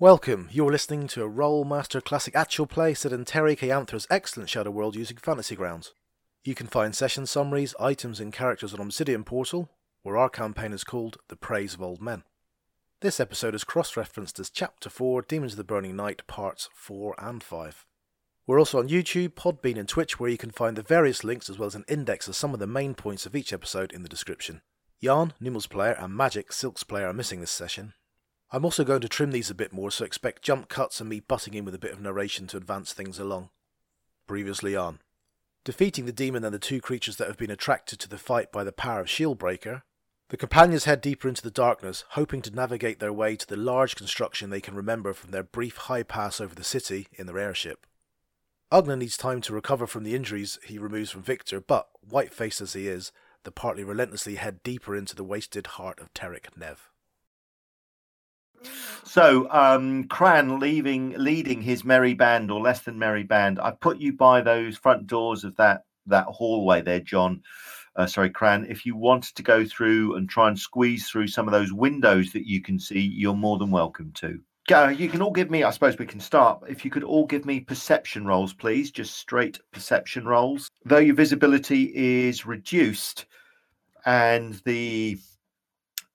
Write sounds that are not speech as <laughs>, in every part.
Welcome. You're listening to a Rolemaster Classic actual play set in Terry K. Amthor's excellent Shadow World using Fantasy Grounds. You can find session summaries, items, and characters on Obsidian Portal, where our campaign is called The Praise of Old Men. This episode is cross referenced as Chapter 4 Demons of the Burning Night, Parts 4 and 5. We're also on YouTube, Podbean, and Twitch, where you can find the various links as well as an index of some of the main points of each episode in the description. Yarn, Nimmel's player, and Magic, Silk's player, are missing this session, I'm also going to trim these a bit more, so expect jump cuts and me butting in with a bit of narration to advance things along. Previously on. Defeating the demon and the two creatures that have been attracted to the fight by the power of Shieldbreaker, the companions head deeper into the darkness, hoping to navigate their way to the large construction they can remember from their brief high pass over the city in their airship. Ugna needs time to recover from the injuries he removes from Victor, but, white faced as he is, the partly relentlessly head deeper into the wasted heart of Terek Nev. So, um, Cran leaving, leading his merry band or less than merry band. I put you by those front doors of that that hallway there, John. Uh, sorry, Cran. If you wanted to go through and try and squeeze through some of those windows that you can see, you're more than welcome to. Go. You can all give me. I suppose we can start. If you could all give me perception rolls, please, just straight perception rolls. Though your visibility is reduced, and the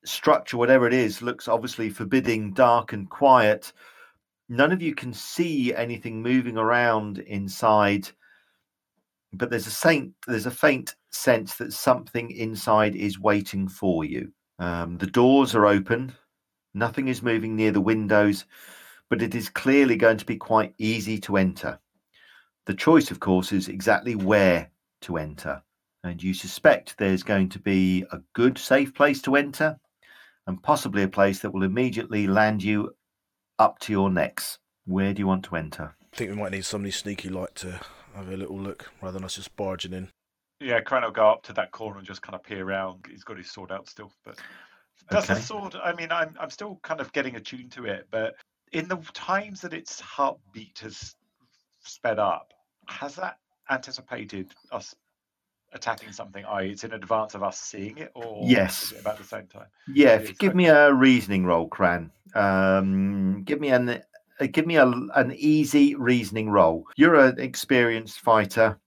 structure, whatever it is, looks obviously forbidding, dark, and quiet. None of you can see anything moving around inside, but there's a faint there's a faint sense that something inside is waiting for you. Um, the doors are open. Nothing is moving near the windows, but it is clearly going to be quite easy to enter. The choice, of course, is exactly where to enter. And you suspect there's going to be a good, safe place to enter and possibly a place that will immediately land you up to your necks. Where do you want to enter? I think we might need somebody sneaky like to have a little look rather than us just barging in. Yeah, Cran will go up to that corner and just kind of peer around. He's got his sword out still, but does okay. the sword? I mean, I'm I'm still kind of getting attuned to it, but in the times that its heartbeat has sped up, has that anticipated us attacking something, i.e., it's in advance of us seeing it, or yes, about the same time? Yeah, give me a reasoning roll, Cran. Um, give me an uh, give me a, an easy reasoning roll. You're an experienced fighter.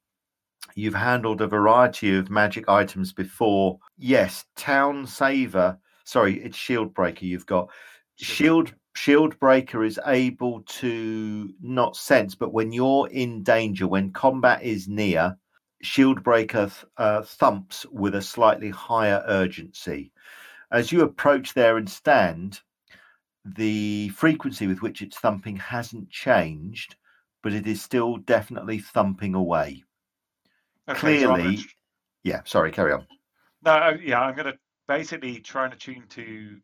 You've handled a variety of magic items before. Yes, Town Saver. Sorry, it's Shield Breaker. You've got Shield Shield Breaker is able to not sense, but when you're in danger, when combat is near, Shieldbreaker uh, thumps with a slightly higher urgency. As you approach there and stand, the frequency with which it's thumping hasn't changed, but it is still definitely thumping away. Okay, Clearly, so yeah. Sorry, carry on. No, uh, yeah, I'm going to basically try and attune to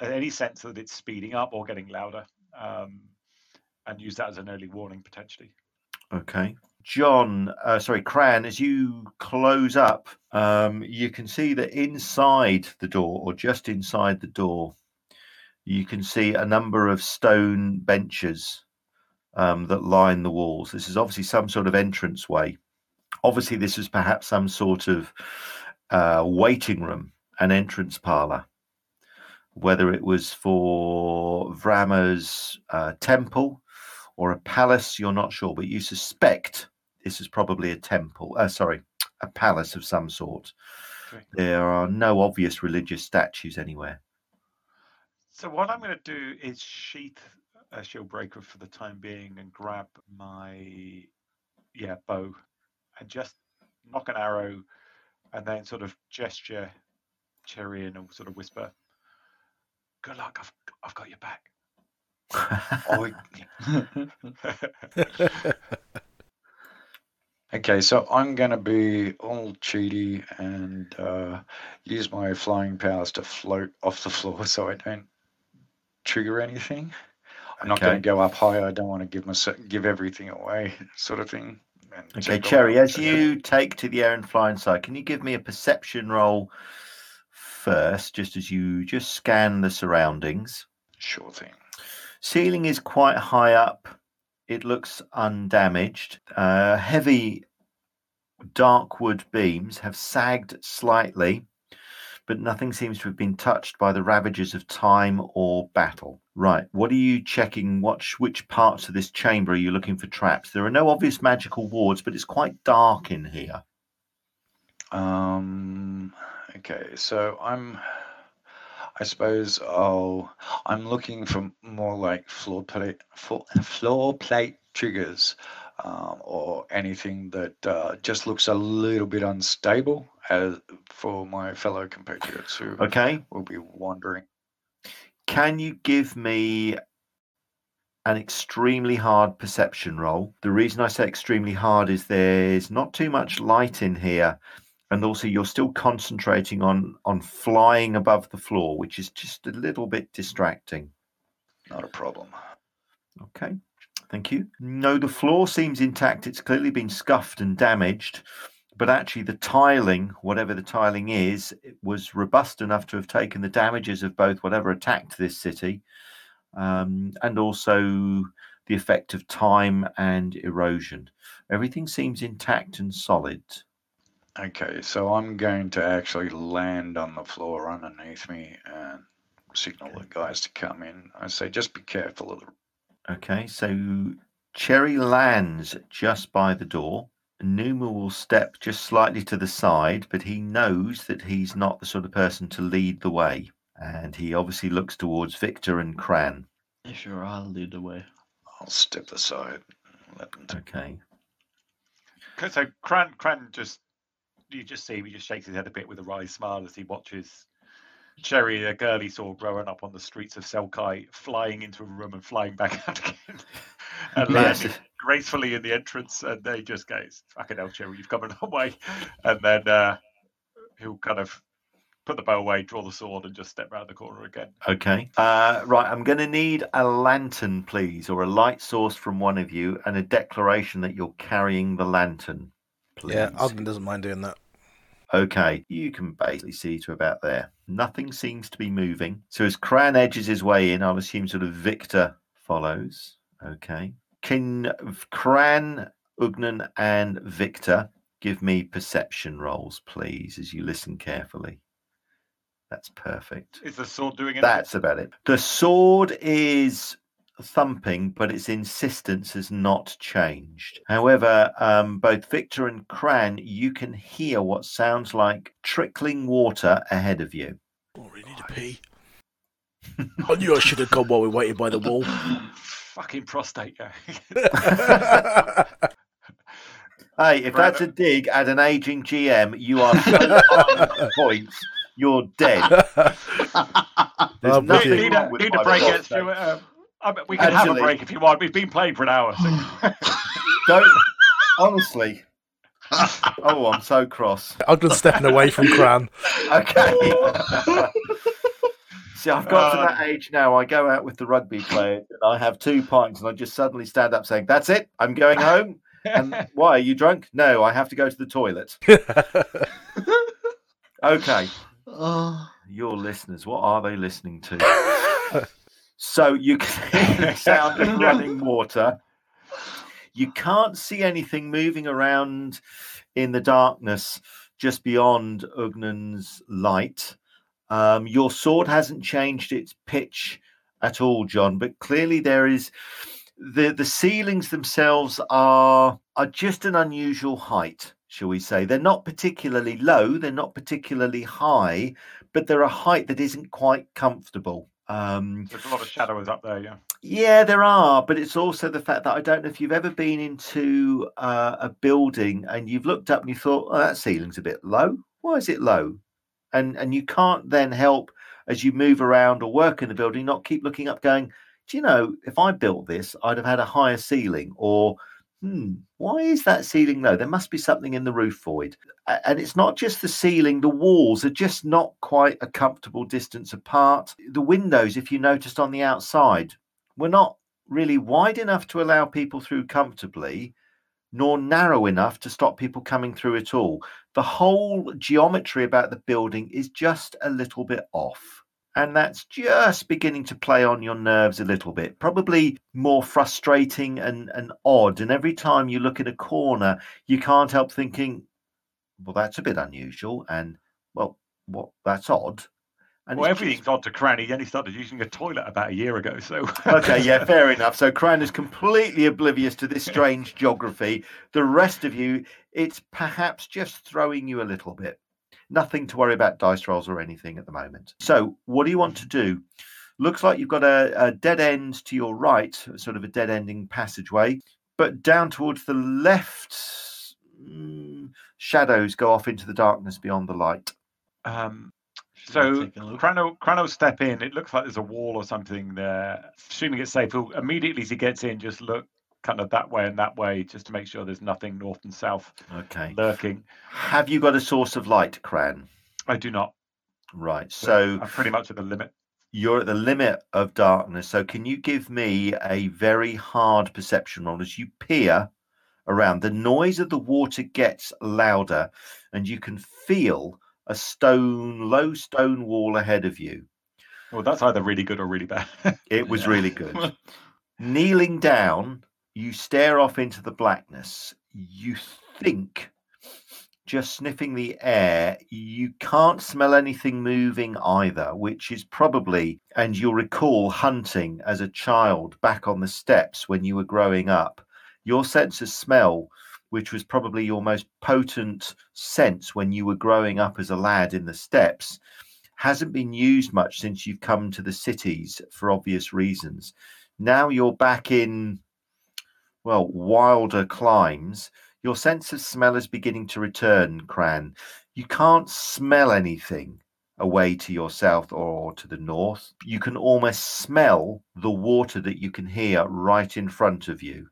any sense that it's speeding up or getting louder, um, and use that as an early warning potentially. Okay. John, uh, sorry, Cran, as you close up, um, you can see that inside the door, or just inside the door, you can see a number of stone benches um, that line the walls. This is obviously some sort of entrance way. Obviously, this is perhaps some sort of uh, waiting room, an entrance parlor. Whether it was for Vrama's uh, temple or a palace, you're not sure, but you suspect this is probably a temple. Uh, sorry, a palace of some sort. Okay. There are no obvious religious statues anywhere. So what I'm going to do is sheath a shield breaker for the time being and grab my yeah bow and just nock an arrow and then sort of gesture Cherry and sort of whisper, "Good luck. I've I've got your back." <laughs> oh, <laughs> <laughs> Okay, so I'm going to be all cheaty and uh, use my flying powers to float off the floor <laughs> so I don't trigger anything. I'm not going to go up high. I don't want to give my give everything away, sort of thing. Okay, Cherry, as you take to the air and fly inside, can you give me a perception roll first, just as you just scan the surroundings? Sure thing. Ceiling is quite high up it looks undamaged. Uh, heavy dark wood beams have sagged slightly, but nothing seems to have been touched by the ravages of time or battle. Right. What are you checking? What which parts of this chamber are you looking for traps? There are no obvious magical wards, but it's quite dark in here. Um. Okay, so I'm. I suppose I'll. I'm looking for more like floor plate, floor, floor plate triggers, um, or anything that uh, just looks a little bit unstable, as for my fellow compatriots who Okay. will be wandering. Can you give me an extremely hard perception roll? The reason I say extremely hard is there's not too much light in here. And also you're still concentrating on on flying above the floor, which is just a little bit distracting. Not a problem. Okay. Thank you. No, the floor seems intact. It's clearly been scuffed and damaged, but actually the tiling, whatever the tiling is, it was robust enough to have taken the damages of both whatever attacked this city, um, and also the effect of time and erosion. Everything seems intact and solid. Okay, so I'm going to actually land on the floor underneath me and signal the guys to come in. I say, just be careful of the Okay, so Cherry lands just by the door. Numa will step just slightly to the side, but he knows that he's not the sort of person to lead the way. And he obviously looks towards Victor and Cran. Sure, I'll lead the way. I'll step aside. Let them Okay. Okay, So Cran, Cran just you just see him. He just shakes his head a bit with a wry smile as he watches Cherry, a girl he saw growing up on the streets of Selkai, flying into a room and flying back <laughs> out again, <laughs> and Yes. landing gracefully in the entrance. And they just goes, "Fucking hell, Cherry, you've come a long way." And then uh, he'll kind of put the bow away, draw the sword, and just step round the corner again. Okay. Uh, right, I'm going to need a lantern, please, or a light source from one of you, and a declaration that you're carrying the lantern. Please. Yeah, Ogden doesn't mind doing that. Okay, you can basically see to about there. Nothing seems to be moving. So as Cran edges his way in, I'll assume sort of Victor follows. Okay. Can Cran, Ugnan, and Victor give me perception rolls, please, as you listen carefully? That's perfect. Is the sword doing anything? That's about it. The sword is thumping, but its insistence has not changed. However, um, both Victor and Cran, you can hear what sounds like trickling water ahead of you. Oh, we need to pee. I knew I should have gone while we waited by the wall. <laughs> Fucking prostate guy. <laughs> Hey, if that's a dig at an aging GM, you are so on point. You're dead. <laughs> There's I'm nothing need wrong a, with need my a break, prostate. yet, Stuart. Um, I mean, we can have a break if you want. We've been playing for an hour. so- <sighs> Don't honestly. <laughs> Oh, I'm so cross. Ogden's stepping away from Cran. Okay. See, I've got to Uh, that age now. I go out with the rugby players and I have two pints and I just suddenly stand up saying, That's it. I'm going home. And <laughs> why? Are you drunk? No, I have to go to the toilet. <laughs> Okay. Oh, Your listeners, what are they listening to? So you can <laughs> hear the sound of <laughs> running water. You can't see anything moving around in the darkness just beyond Ugnan's light. Um, your sword hasn't changed its pitch at all, John, but clearly there is the the ceilings themselves are are just an unusual height, shall we say? They're not particularly low, they're not particularly high, but they're a height that isn't quite comfortable. Um, There's a lot of shadows up there, yeah. yeah, there are, but it's also the fact that I don't know if you've ever been into uh, a building and you've looked up and you thought, "Oh, that ceiling's a bit low. Why is it low?" And and you can't then help as you move around or work in the building not keep looking up, going, "Do you know if I built this, I'd have had a higher ceiling?" Or, "Hmm, why is that ceiling low? There must be something in the roof void." And it's not just the ceiling; the walls are just not quite a comfortable distance apart. The windows, if you noticed on the outside, were not really wide enough to allow people through comfortably, nor narrow enough to stop people coming through at all. The whole geometry about the building is just a little bit off. And that's just beginning to play on your nerves a little bit. Probably more frustrating and, and odd. And every time you look in a corner, you can't help thinking, well, that's a bit unusual. And, well, what? That's odd. And well, it's just- everything's odd to Cran. He only started using a toilet about a year ago. So okay, yeah, <laughs> fair enough. So Cran is completely oblivious to this strange geography. The rest of you, it's perhaps just throwing you a little bit. Nothing to worry about dice rolls or anything at the moment. So, what do you want to do? Looks like you've got a, a dead end to your right, sort of a dead ending passageway, but down towards the left, mm, shadows go off into the darkness beyond the light. um, So take a? Crano Crano step in. It looks like there's a wall or something there. Assuming it's safe, he'll immediately as he gets in, just look kind of that way and that way, just to make sure there's nothing north and south Okay. lurking. Have you got a source of light, Cran? I do not. Right. So I'm pretty much at the limit. you're at the limit of darkness. So can you give me a very hard perception roll as you peer around? The noise of the water gets louder, and you can feel a stone, low stone wall ahead of you. Well, that's either really good or really bad. It was <laughs> really good. Kneeling down, you stare off into the blackness. You think, just sniffing the air, you can't smell anything moving either, which is probably, and you'll recall hunting as a child back on the steppes when you were growing up. Your sense of smell, which was probably your most potent sense when you were growing up as a lad in the steppes, hasn't been used much since you've come to the cities for obvious reasons. Now you're back in, well, wilder climes. Your sense of smell is beginning to return, Cran. You can't smell anything away to your south or to the north. You can almost smell the water that you can hear right in front of you.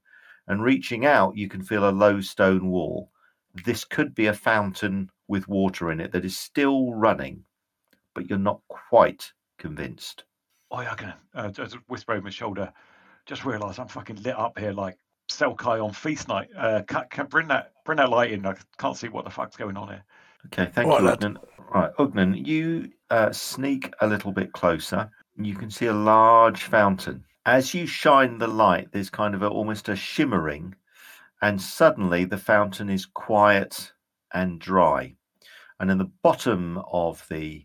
And reaching out, you can feel a low stone wall. This could be a fountain with water in it that is still running, but you're not quite convinced. Oh, yeah, I can uh, just whisper over my shoulder. Just realised I'm fucking lit up here like Selkai on feast night. Uh, can, can bring that bring that light in. I can't see what the fuck's going on here. Okay, thank Right, you, lad. Ugnan. Right, Ugnan, you uh, sneak a little bit closer. You can see a large fountain. As you shine the light, there's kind of a, almost a shimmering, and suddenly the fountain is quiet and dry. And in the bottom of the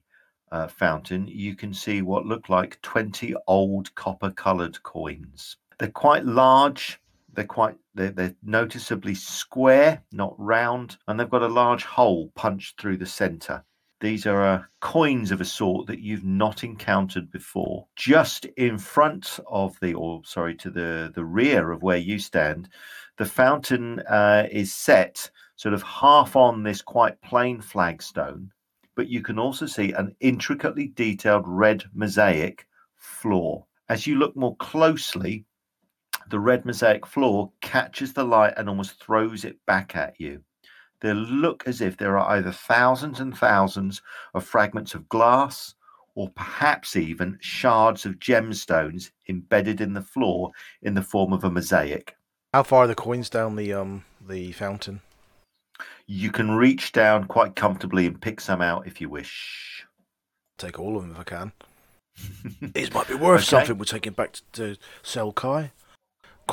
uh, fountain, you can see what look like 20 old copper colored coins. They're quite large, they're quite they're, they're noticeably square not round and they've got a large hole punched through the center. These are uh, coins of a sort that you've not encountered before. Just in front of the or sorry to the the rear of where you stand the fountain uh, is set sort of half on this quite plain flagstone but you can also see an intricately detailed red mosaic floor. As you look more closely the red mosaic floor catches the light and almost throws it back at you. They look as if there are either thousands and thousands of fragments of glass or perhaps even shards of gemstones embedded in the floor in the form of a mosaic. How far are the coins down the um the fountain? You can reach down quite comfortably and pick some out if you wish. Take all of them if I can. <laughs> These might be worth Okay. something. We're taking back to, to Selkai.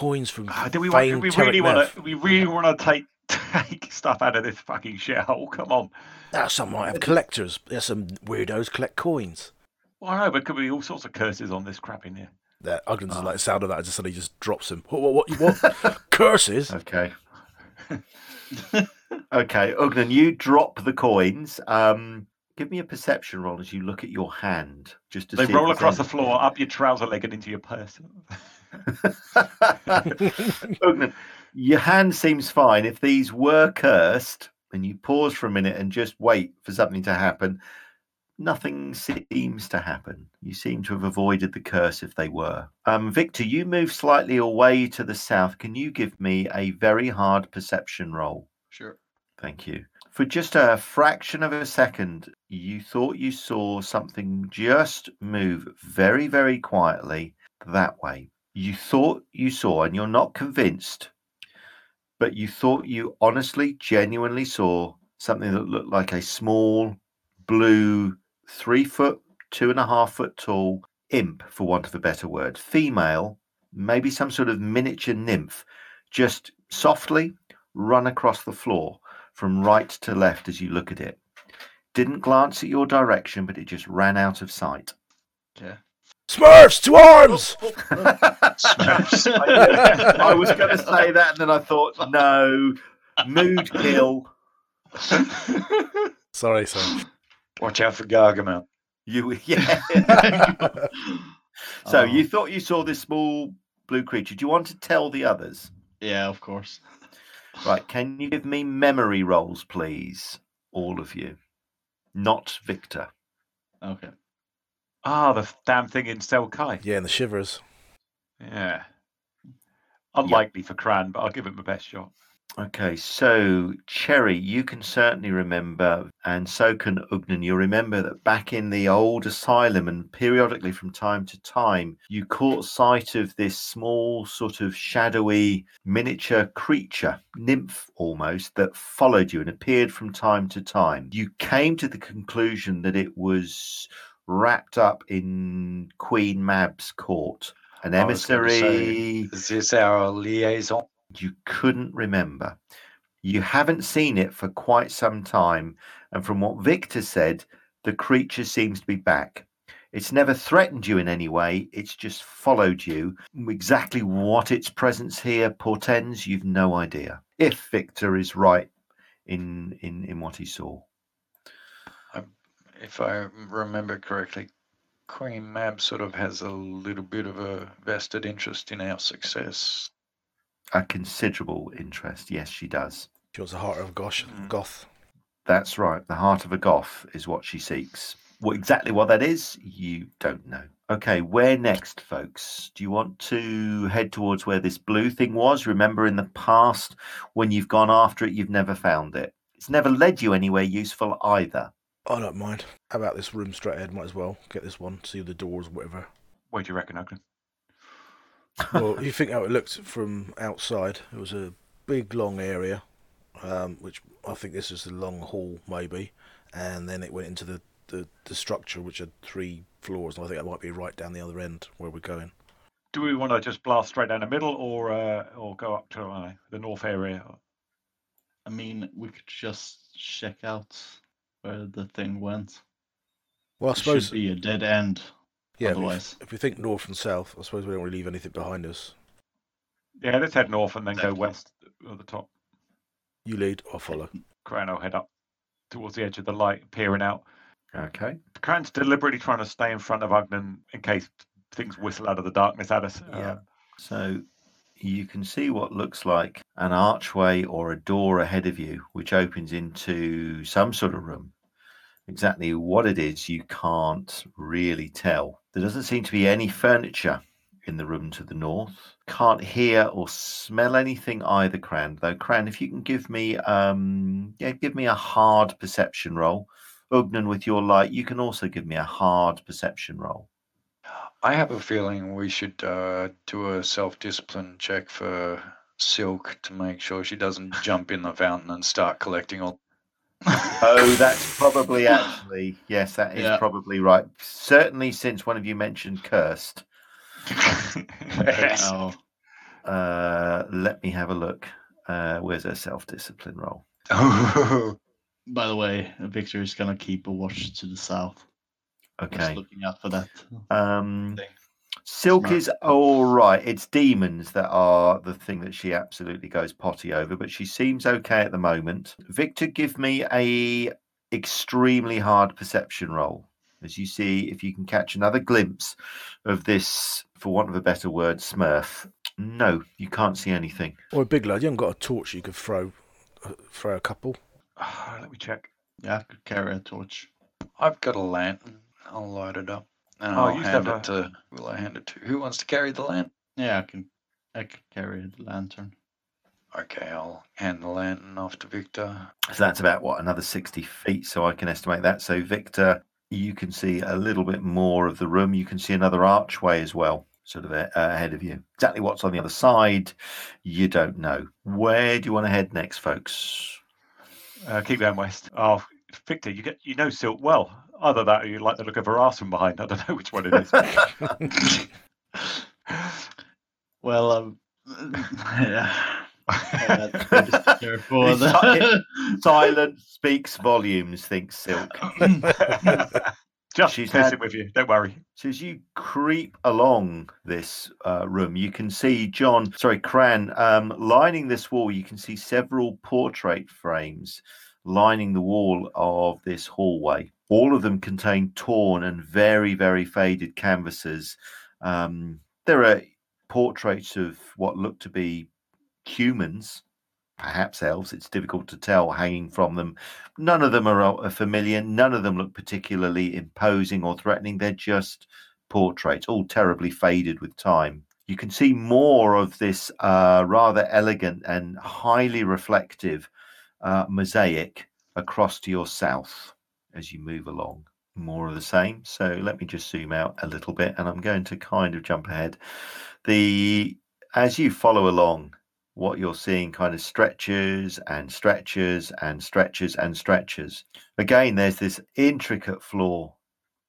Coins from Ah, do we want? Do famed we really want to? We really want to take <laughs> take stuff out of this fucking shithole. Come on. Now, some might have collectors. There's some weirdos collect coins. Well, I know, but could be all sorts of curses on this crap in here. That Uggan doesn't Ah. like the sound of that. Just suddenly just drops him. What? What? What? what? <laughs> Curses? Okay. <laughs> okay, Ugnan, you drop the coins. Um, give me a perception roll as you look at your hand, just to They see roll there's across the floor, up your trouser leg, and into your purse. <laughs> Your hand seems fine. If these were cursed, and you pause for a minute and just wait for something to happen, nothing seems to happen. You seem to have avoided the curse if they were. Um, Victor, you move slightly away to the south. Can you give me a very hard perception roll? Sure. Thank you. For just a fraction of a second, you thought you saw something just move very, very quietly that way. You thought you saw, and you're not convinced, but you thought you honestly, genuinely saw something that looked like a small blue, three foot, two and a half foot tall imp, for want of a better word, female, maybe some sort of miniature nymph, just softly run across the floor from right to left as you look at it. didn't glance at your direction, but it just ran out of sight. Okay. Smurfs to arms! <laughs> I was going to say that, and then I thought, no, mood kill. <laughs> Sorry, sir. Watch out for Gargamel. You, <laughs> yeah. so Oh. you thought you saw this small blue creature. Do you want to tell the others? Yeah, of course. Right, can you give me memory rolls, please? All of you. Not Victor. Okay. Ah, the damn thing in Selkai. Yeah, and the shivers. Yeah. Unlikely for Cran, but I'll give it my best shot. Okay, so Cherry, you can certainly remember, and so can Ugnan. You remember that back in the old asylum, and periodically from time to time, you caught sight of this small, sort of shadowy miniature creature, nymph almost, that followed you and appeared from time to time. You came to the conclusion that it was wrapped up in Queen Mab's court, an I say- emissary Is this our liaison? you couldn't remember. You haven't seen it for quite some time, and from what Victor said, the creature seems to be back. It's never threatened you in any way, it's just followed you. Exactly what its presence here portends, you've no idea. If Victor is right in in, in what he saw. If I remember correctly, Queen Mab sort of has a little bit of a vested interest in our success. A considerable interest, yes, she does. She was the heart of Gosh, Mm. Goth. That's right. The heart of a Goth is what she seeks. What exactly what that is, you don't know. Okay, where next, folks? Do you want to head towards where this blue thing was? Remember in the past when you've gone after it, you've never found it. It's never led you anywhere useful either. I don't mind. How about this room straight ahead? Might as well get this one, see the doors, whatever. What do you reckon, Ogden? <laughs> well, you think how it looked from outside. It was a big, long area, um, which I think this is the long hall, maybe. And then it went into the, the, the structure, which had three floors. And I think that might be right down the other end where we're going. Do we want to just blast straight down the middle, or uh, or go up to uh, the north area? I mean, we could just check out where the thing went. Well, I It suppose, should be a dead end. yeah, if, otherwise. if we think north and south, I suppose we don't really leave anything behind us. Yeah, let's head north and then go west at the top. You lead, I'll follow. Cran will head up towards the edge of the light, peering out. Okay. Cran's deliberately trying to stay in front of Ugnan in case things whistle out of the darkness at us. Yeah. Um, So you can see what looks like an archway or a door ahead of you, which opens into some sort of room. Exactly what it is, you can't really tell. There doesn't seem to be any furniture in the room to the north. Can't hear or smell anything either, Cran. Though, Cran, if you can give me, um, yeah, give me a hard perception roll. Ugnan, with your light, you can also give me a hard perception roll. I have a feeling we should uh, do a self discipline check for Silk to make sure she doesn't <laughs> jump in the fountain and start collecting all. Oh, that's probably <laughs> actually yes, that is Yeah. probably right. Certainly, since one of you mentioned cursed. <laughs> yes. Oh, Uh, let me have a look. Uh, where's her self-discipline roll? by the way, Victor is gonna keep a watch to the south. Just Okay. looking out for that. Um, thing. Silk Smart. is all right. It's demons that are the thing that she absolutely goes potty over, but she seems okay at the moment. Victor, give me a extremely hard perception roll. As you see, if you can catch another glimpse of this, for want of a better word, Smurf. No, you can't see anything. Or a big lad, you haven't got a torch you could throw, uh, throw a couple. <sighs> Let me check. Yeah, I could carry a torch. I've got a lantern. I'll light it up. And Oh, I'll hand have it to. Will I hand it to? Who wants to carry the lantern? Yeah, I can. I could carry the lantern. Okay, I'll hand the lantern off to Victor. So that's about what another 60 feet. So I can estimate that. So, Victor, you can see a little bit more of the room. You can see another archway as well, sort of uh, ahead of you. Exactly what's on the other side, you don't know. Where do you want to head next, folks? Uh, keep going west. Oh, Victor, you get you know Silk well. Either that or you like the look of her ass from behind. I don't know which one it is. <laughs> Well, um, yeah. <laughs> Uh, register for the- <laughs> Silence speaks volumes, thinks Silk. Just She's pissing with you. Don't worry. So as you creep along this uh, room, you can see John, sorry, Cran, um, lining this wall. You can see several portrait frames lining the wall of this hallway. All of them contain torn and very, very faded canvases. Um, there are portraits of what look to be humans, perhaps elves. It's difficult to tell hanging from them. None of them are, are familiar. None of them look particularly imposing or threatening. They're just portraits, all terribly faded with time. You can see more of this uh, rather elegant and highly reflective uh, mosaic across to your south as you move along. More of the same. So let me just zoom out a little bit, and I'm going to kind of jump ahead. The as you follow along, what you're seeing kind of stretches and stretches and stretches and stretches. Again, there's this intricate floor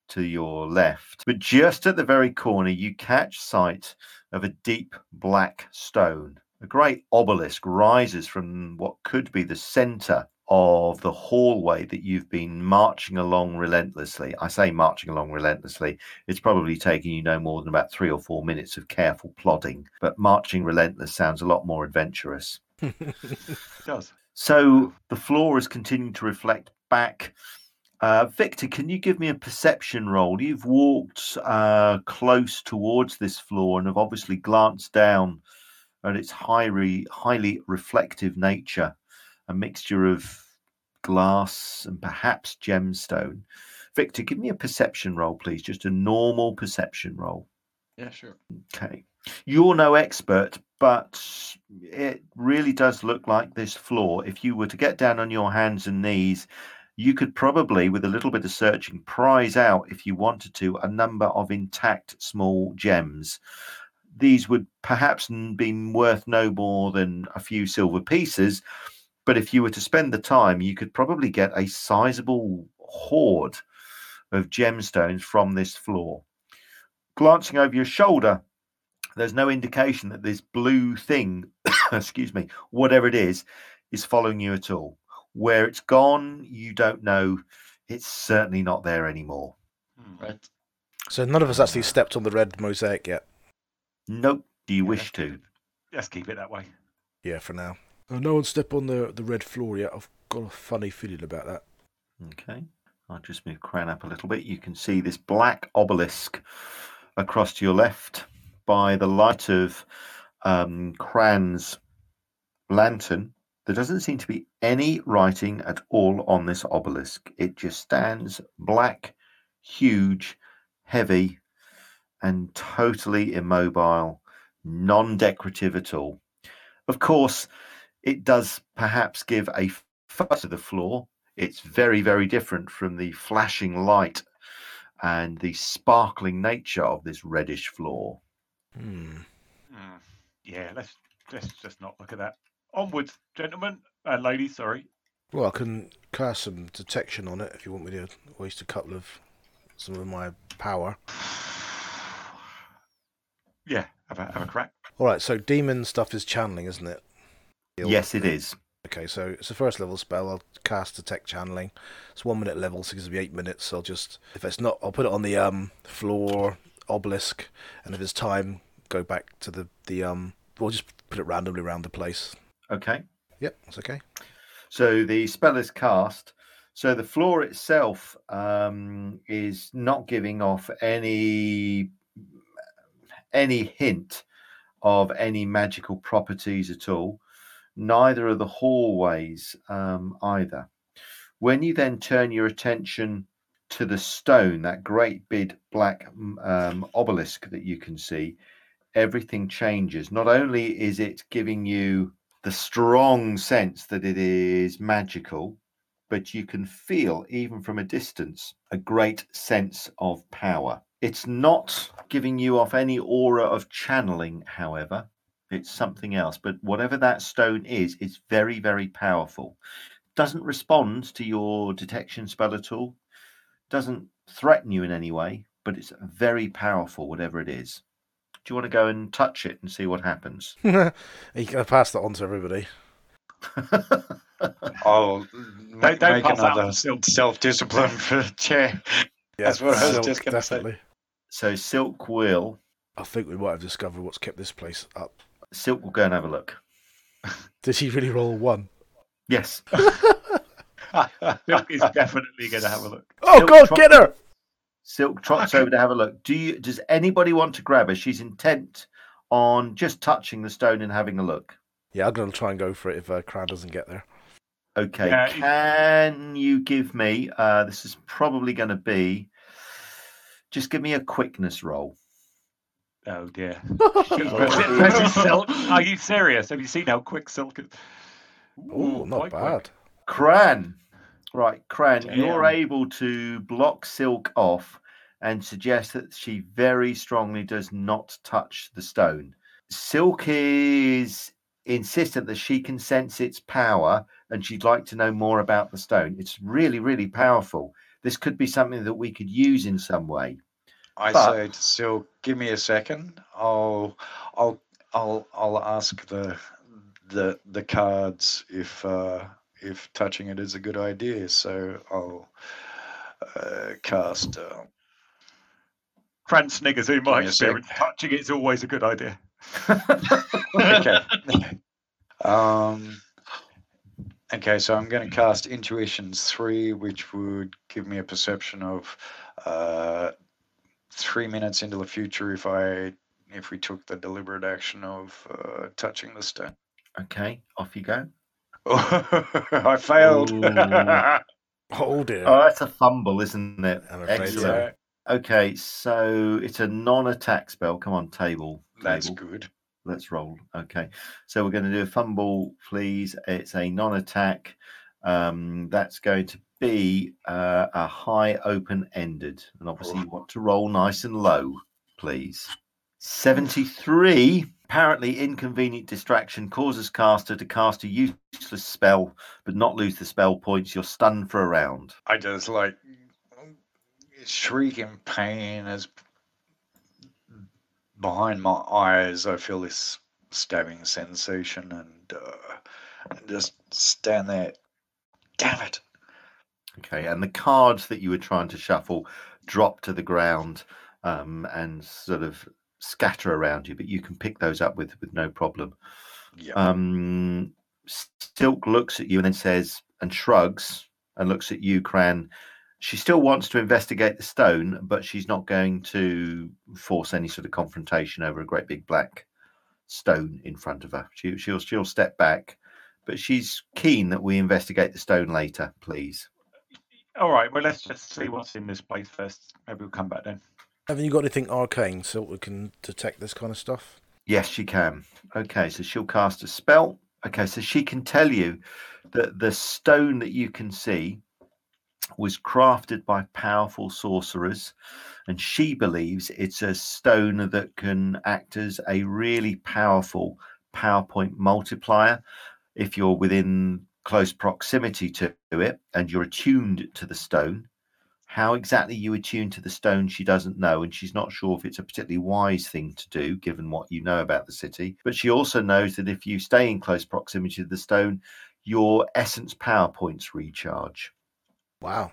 to your left, but just at the very corner, you catch sight of a deep black stone. A great obelisk rises from what could be the center of the hallway that you've been marching along relentlessly. I say marching along relentlessly, it's probably taking you no more than about three or four minutes of careful plodding, but marching relentless sounds a lot more adventurous. It <laughs> does. So the floor is continuing to reflect back. Uh, Victor, can you give me a perception roll? You've walked uh, close towards this floor and have obviously glanced down at its highly, highly reflective nature, a mixture of glass and perhaps gemstone. Victor, give me a perception roll, please. Just a normal perception roll. yeah, sure. Okay. You're no expert, but it really does look like this floor. If you were to get down on your hands and knees, you could probably, with a little bit of searching, prize out, if you wanted to, a number of intact small gems. These would perhaps be worth no more than a few silver pieces, but if you were to spend the time, you could probably get a sizable hoard of gemstones from this floor. Glancing over your shoulder, there's no indication that this blue thing, <coughs> excuse me, whatever it is, is following you at all. Where it's gone, you don't know. It's certainly not there anymore. Hmm. Right. So none of us actually stepped on the red mosaic yet. Nope. Do you Yeah, wish to? Let's keep it that way. Yeah, for now. Oh, no one stepped on the the red floor yet. I've got a funny feeling about that. Okay. I'll just move Cran up a little bit. You can see this black obelisk across to your left by the light of um, Cran's lantern. There doesn't seem to be any writing at all on this obelisk. It just stands black, huge, heavy, and totally immobile, non decorative at all. Of course, it does perhaps give a fuss to the floor. It's very, very different from the flashing light and the sparkling nature of this reddish floor. Hmm. Hmm. Yeah, let's let's just not look at that. Onwards, gentlemen and ladies. Sorry. Well, I can cast some detection on it if you want me to waste a couple of some of my power. <sighs> Yeah, have a have a crack. All right, so demon stuff is channeling, isn't it? Yes, it is. Okay, so it's a first level spell. I'll cast detect channeling. It's one minute level, so it gives me eight minutes. So I'll just if it's not, I'll put it on the um floor obelisk, and if it's time, go back to the the um. We'll just put it randomly around the place. Okay. Yep, that's okay. So the spell is cast. So the floor itself um, is not giving off any any hint of any magical properties at all. Neither are the hallways um, either. When you then turn your attention to the stone, that great big black um, obelisk that you can see, everything changes. Not only is it giving you the strong sense that it is magical, but you can feel, even from a distance, a great sense of power. It's not giving you off any aura of channeling, however. It's something else. But whatever that stone is, it's very, very powerful. Doesn't respond to your detection spell at all. Doesn't threaten you in any way, but it's very powerful, whatever it is. Do you want to go and touch it and see what happens? <laughs> you can pass that on to everybody. <laughs> I'll make, don't make pass another the self discipline for the chair. <laughs> That's what I was just gonna say. definitely. so Silk will I think we might have discovered what's kept this place up. Silk will go and have a look. <laughs> Did he really roll one? Yes. <laughs> Silk is definitely going to have a look. Oh Silk God, tro- get her! Silk trots over to have a look. Do you? Does anybody want to grab her? She's intent on just touching the stone and having a look. Yeah, I'm gonna try and go for it if uh, Cran doesn't get there. Okay. Yeah, it- Can you give me? Uh, this is probably going to be. Just give me a quickness roll. Oh dear. <laughs> Versus oh, Silk. Are you serious? Have you seen how quick Silk is? Oh, not quite quick. bad. Cran. Right, Cran, you're able to block Silk off and suggest that she very strongly does not touch the stone. Silk is insistent that she can sense its power and she'd like to know more about the stone. It's really, really powerful. This could be something that we could use in some way. I But- say to Silk, give me a second. I'll I'll I'll I'll ask the the the cards if uh if touching it is a good idea. So I'll uh, cast uh, Cran sniggers in my me a sec. experience. Touching it is always a good idea. okay. <laughs> <laughs> um okay, so I'm gonna cast Intuitions three, which would give me a perception of uh three minutes into the future if I if we took the deliberate action of uh, touching the stone. okay, off you go. <laughs> I failed. Hold <laughs> it. Oh, that's a fumble, isn't it? I'm afraid so. Excellent. Okay, so it's a non-attack spell. Come on, table. that's table. good. Let's roll. Okay, so we're going to do a fumble, please. It's a non-attack. Um, that's going to be uh, a high open-ended, and obviously you want to roll nice and low, please. Seventy-three. Apparently, inconvenient distraction causes caster to cast a useless spell, but not lose the spell points. You're stunned for a round. I just like shriek in pain as behind my eyes I feel this stabbing sensation and, uh, and just stand there. Damn it! Okay, and the cards that you were trying to shuffle drop to the ground um, and sort of scatter around you, but you can pick those up with with no problem. Yeah. Um, Silk looks at you and then says, and shrugs and looks at you, Cran. She still wants to investigate the stone, but she's not going to force any sort of confrontation over a great big black stone in front of her. She, she'll she'll step back, but she's keen that we investigate the stone later, please. All right. Well, let's just see what's in this place first. Maybe we'll come back then. Haven't you got anything arcane so we can detect this kind of stuff? Yes, she can. Okay, so she'll cast a spell. Okay, so she can tell you that the stone that you can see was crafted by powerful sorcerers, and she believes it's a stone that can act as a really powerful power point multiplier. If you're within close proximity to it and you're attuned to the stone, how exactly you attune to the stone, she doesn't know, and she's not sure if it's a particularly wise thing to do, given what you know about the city. But she also knows that if you stay in close proximity to the stone, your essence power points recharge. Wow.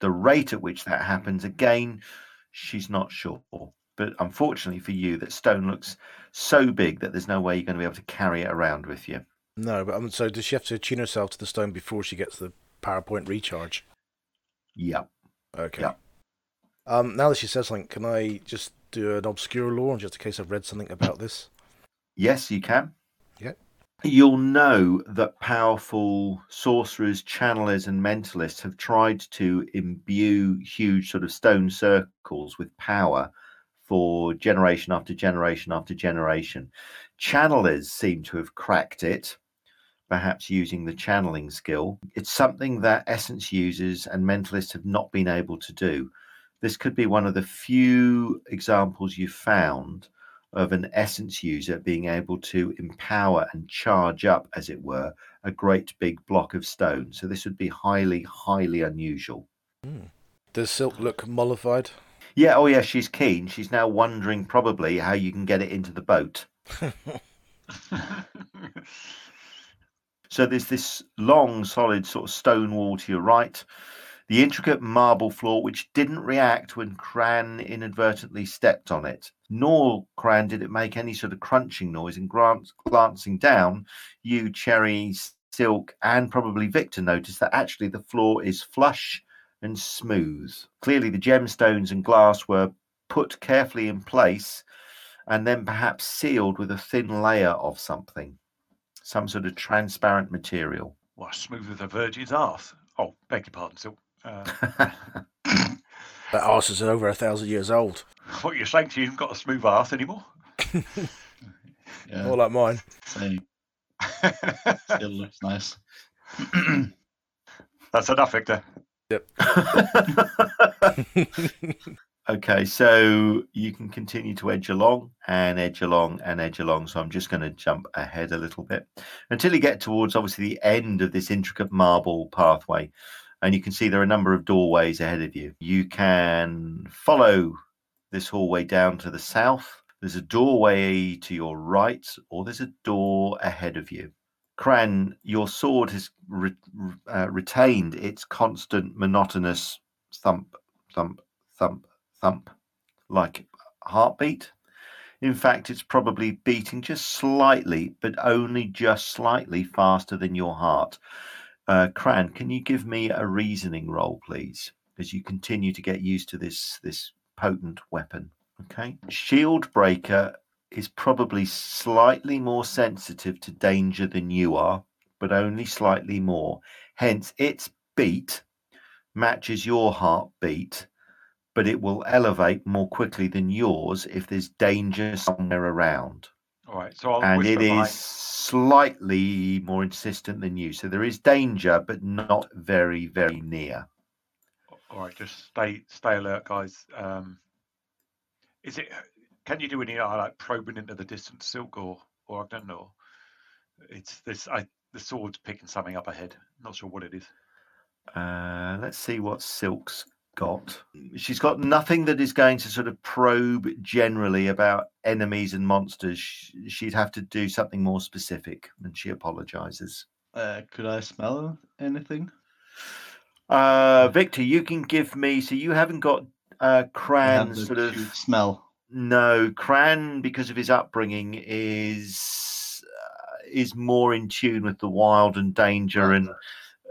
The rate at which that happens, again, she's not sure. But unfortunately for you, that stone looks so big that there's no way you're going to be able to carry it around with you. No, but um, so does she have to tune herself to the stone before she gets the power point recharge? Yep. Okay. Yeah. Um, now that she says something, can I just do an obscure lore just in case I've read something about this? Yes, you can. Yeah. You'll know that powerful sorcerers, channelers, and mentalists have tried to imbue huge sort of stone circles with power for generation after generation after generation. Channelers seem to have cracked it, perhaps using the channeling skill. It's something that Essence users and mentalists have not been able to do. This could be one of the few examples you've found of an essence user being able to empower and charge up, as it were, a great big block of stone. So this would be highly, highly unusual. Hmm. Does Silk look mollified? Yeah, oh yeah, she's keen. She's now wondering probably how you can get it into the boat. <laughs> <laughs> <laughs> So there's this long, solid sort of stone wall to your right, the intricate marble floor, which didn't react when Cran inadvertently stepped on it. Nor, Cran, did it make any sort of crunching noise. And glancing down, you, Cherry, Silk, and probably Victor noticed that actually the floor is flush and smooth. Clearly, the gemstones and glass were put carefully in place and then perhaps sealed with a thin layer of something, some sort of transparent material. Well, smooth as a virgin's arse. Oh, beg your pardon, Silk. Uh, <laughs> That arse is over a thousand years old. <laughs> what you're saying to you, you've got a smooth arse anymore? <laughs> Yeah, More like mine. same. Still looks nice. That's enough, Victor. Okay, so you can continue to edge along and edge along and edge along. So I'm just going to jump ahead a little bit until you get towards obviously the end of this intricate marble pathway. And you can see there are a number of doorways ahead of you. You can follow this hallway down to the south. There's a doorway to your right, or there's a door ahead of you. Cran, your sword has re- uh, retained its constant monotonous thump, thump, thump, thump, like heartbeat. In fact, it's probably beating just slightly, but only just slightly faster than your heart. Uh, Cran, can you give me a reasoning roll, please, as you continue to get used to this this potent weapon? Okay. Shield breaker is probably slightly more sensitive to danger than you are, but only slightly more. Hence, its beat matches your heartbeat, but it will elevate more quickly than yours if there's danger somewhere around. All right, so I'll and it is slightly more insistent than you. So there is danger, but not very, very near. All right, just stay stay alert, guys. Um, is it? Can you do any uh, like probing into the distant silk or or Ogden or it's this? I the sword's picking something up ahead. Not sure what it is. Uh, let's see what Silk's got. She's got nothing that is going to sort of probe generally about enemies and monsters. She'd have to do something more specific, and she apologizes. Uh, could I smell anything? Uh, Victor, you can give me. So you haven't got uh, I have Cran's the sort of. smell. No, Cran, because of his upbringing, is uh, is more in tune with the wild and danger, and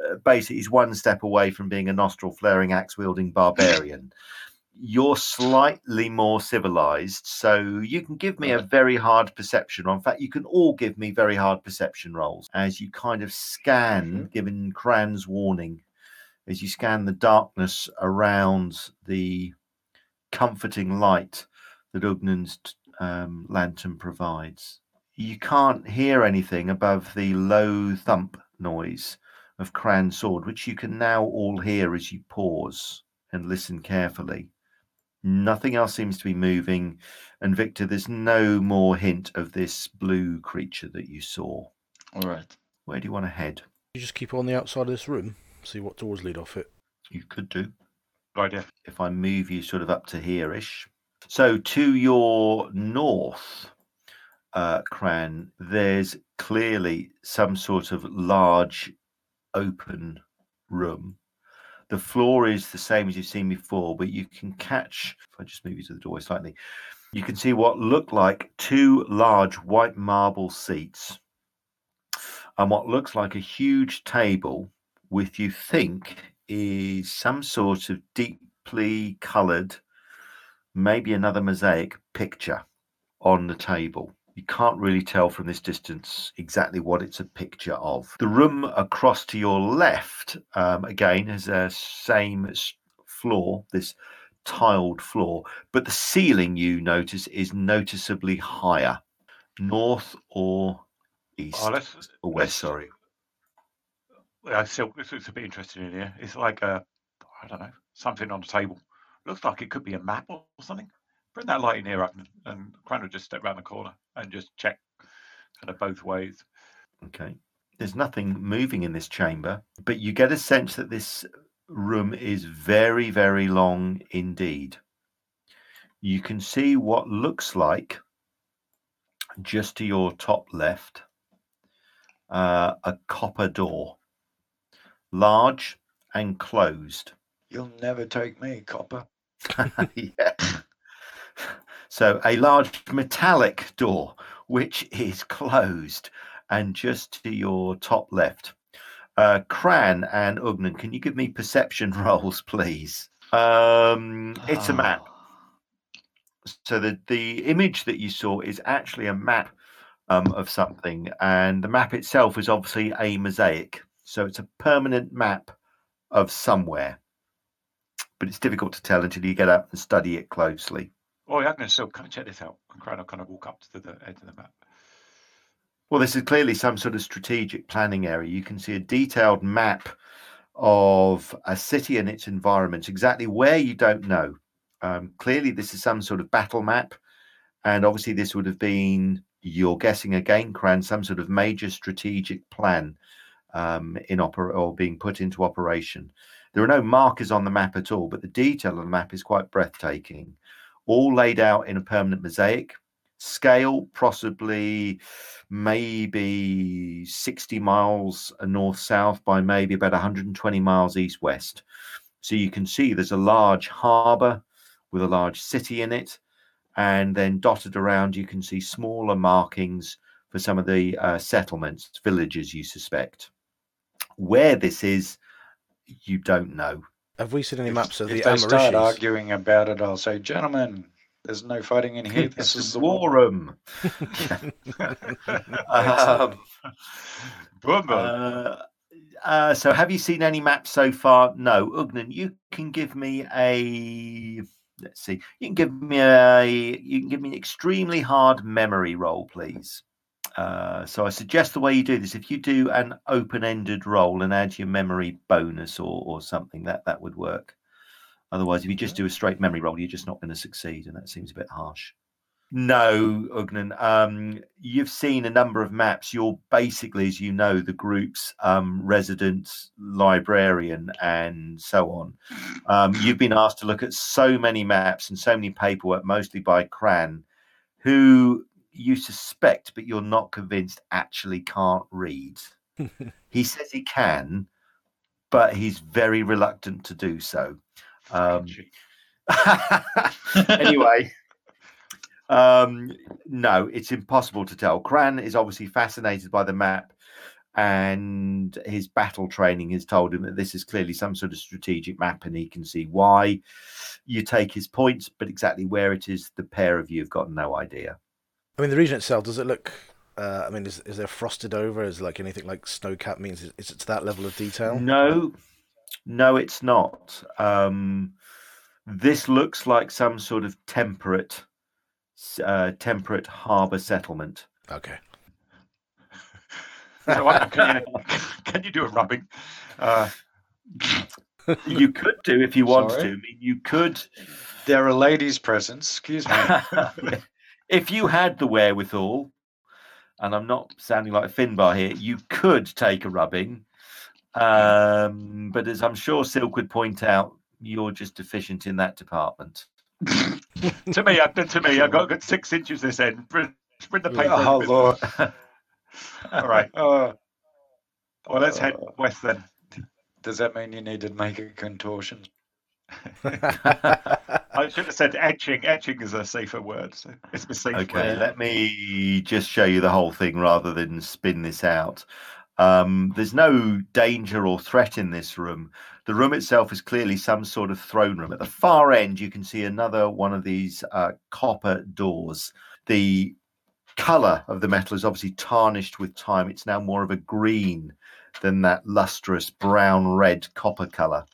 uh, basically he's one step away from being a nostril flaring, axe wielding barbarian. You're slightly more civilized, so you can give me a very hard perception. In fact, you can all give me very hard perception rolls as you kind of scan, given Cran's warning, as you scan the darkness around the comforting light that Ugnan's um, lantern provides. You can't hear anything above the low thump noise of Cran's sword, which you can now all hear as you pause and listen carefully. Nothing else seems to be moving, and Victor, there's no more hint of this blue creature that you saw. All right. Where do you want to head? You just keep on the outside of this room, see what doors lead off it. You could do. Good idea. if I move you sort of up to here-ish. So to your north, uh, Cran, there's clearly some sort of large open room. The floor is the same as you've seen before, but you can catch, if I just move you to the doorway slightly, you can see what look like two large white marble seats and what looks like a huge table with, you think, is some sort of deeply coloured, maybe another mosaic picture on the table. You can't really tell from this distance exactly what it's a picture of. The room across to your left, um, again, has a same floor, this tiled floor, but the ceiling you notice is noticeably higher, north or east Oh, let's or west. Sorry. I still this looks a bit interesting in here. It's like a I don't know something on the table. Looks like it could be a map or something. Bring that light in here up, and, and Cran will just step around the corner and just check kind of both ways. Okay. There's nothing moving in this chamber, but you get a sense that this room is very, very long indeed. you can see what looks like just to your top left uh, a copper door, large and closed. You'll never take me, copper. <laughs> <laughs> yeah. So a large metallic door, which is closed, and just to your top left. Uh, Cran and Ugnan, can you give me perception <laughs> rolls, please? Um, it's a map. So the the image that you saw is actually a map um, of something, and the map itself is obviously a mosaic. So it's a permanent map of somewhere, but it's difficult to tell until you get up and study it closely. Oh, yeah, I'm going to still kind of check this out. I'm trying to kind of walk up to the edge of the map. Well, this is clearly some sort of strategic planning area. You can see a detailed map of a city and its environment, exactly where you don't know. Um, clearly, this is some sort of battle map. And obviously, this would have been, you're guessing again, Cran, some sort of major strategic plan um, in opera or being put into operation. There are no markers on the map at all, but the detail on the map is quite breathtaking. All laid out in a permanent mosaic. Scale, possibly maybe 60 miles north south by maybe about 120 miles east west. So you can see there's a large harbour with a large city in it. And then dotted around, you can see smaller markings for some of the uh, settlements, villages you suspect. Where this is, you don't know. Have we seen any If, maps of if the they start arguing about it, I'll say, gentlemen, there's no fighting in here. This is the war war. room. <laughs> <laughs> um, Boom, boom. uh, uh, so, have you seen any maps so far? No. Ugnan, you can give me a. Let's see. You can give me a. You can give me an extremely hard memory roll, please. Uh, so I suggest the way you do this, if you do an open-ended roll and add your memory bonus or, or something, that that would work. Otherwise, if you just do a straight memory roll, you're just not going to succeed, and that seems a bit harsh. No, Ugnan. Um, you've seen a number of maps. You're basically, as you know, the group's um, resident librarian and so on. Um, you've been asked to look at so many maps and so many paperwork, mostly by Cran, who you suspect, but you're not convinced actually can't read. <laughs> he says he can, but he's very reluctant to do so. Um, <laughs> anyway, um, no, it's impossible to tell. Cran is obviously fascinated by the map, and his battle training has told him that this is clearly some sort of strategic map, and he can see why. You take his points, but exactly where it is, the pair of you have got no idea. I mean, the region itself, does it look. Uh, I mean, is, is there frosted over? Is like anything like snow cap means? Is, is it to that level of detail? No, no, it's not. Um, this looks like some sort of temperate, uh, temperate harbour settlement. Okay. <laughs> So, can, you, can you do a rubbing? Uh, <laughs> You could do if you want Sorry? to. I mean, you could, There are ladies present. Excuse me. <laughs> if you had the wherewithal, and I'm not sounding like a Finbar here, you could take a rubbing. Um, but as I'm sure Silk would point out, you're just deficient in that department. <laughs> to me, I've been to me. I've got, got six inches this end. Bring, bring the paper. oh. Lord. <laughs> All right. <laughs> Uh, Well, let's head uh, west then. does that mean you need to make a contortion? I <laughs> should have said etching. Etching is a safer word. So it's a safe Okay, word. let me just show you the whole thing rather than spin this out. Um, there's no danger or threat in this room. The room itself is clearly some sort of throne room. At the far end, you can see another one of these uh, copper doors. The color of the metal is obviously tarnished with time. It's now more of a green than that lustrous brown red copper color.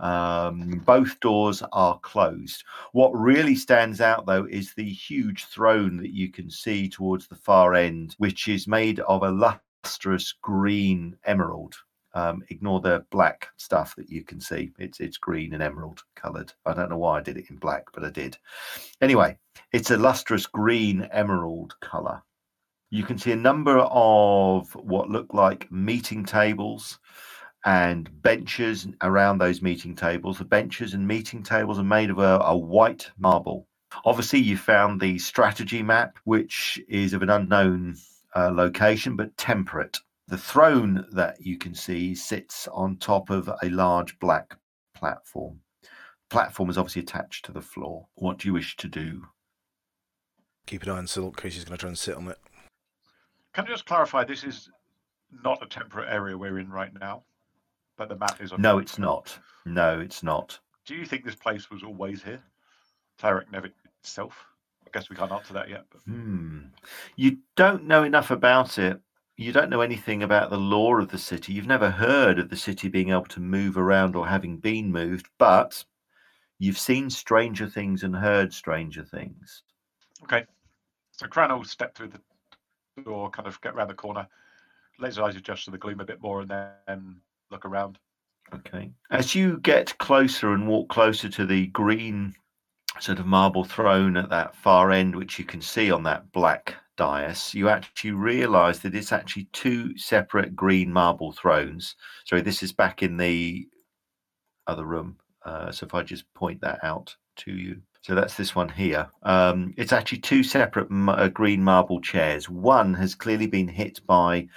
Um, both doors are closed. What really stands out, though, is the huge throne that you can see towards the far end, which is made of a lustrous green emerald. Um, ignore the black stuff that you can see. It's it's green and emerald coloured. I don't know why I did it in black, but I did. Anyway, it's a lustrous green emerald colour. You can see a number of what look like meeting tables and benches around those meeting tables. The benches and meeting tables are made of a, a white marble. Obviously, you found the strategy map, which is of an unknown uh, location but temperate. The throne that you can see sits on top of a large black platform. The Platform is obviously attached to the floor. What do you wish to do? Keep an eye on Silk, because she's going to try and sit on it. Can I just clarify? This is not a temperate area we're in right now, but the map is. on- No, it's not. No, it's not. Do you think this place was always here? Cleric Nevic itself? I guess we can't answer that yet. But Hmm. You don't know enough about it. You don't know anything about the law of the city. You've never heard of the city being able to move around or having been moved, but you've seen stranger things and heard stranger things. okay. So Cran will step through the door, kind of get around the corner, his eyes adjust to the gloom a bit more, and then look around. Okay. As you get closer and walk closer to the green sort of marble throne at that far end, which you can see on that black dais, you actually realize that it's actually two separate green marble thrones. Sorry, this is back in the other room. Uh, so if I just point that out to you. So that's this one here. Um, it's actually two separate uh, green marble chairs. One has clearly been hit by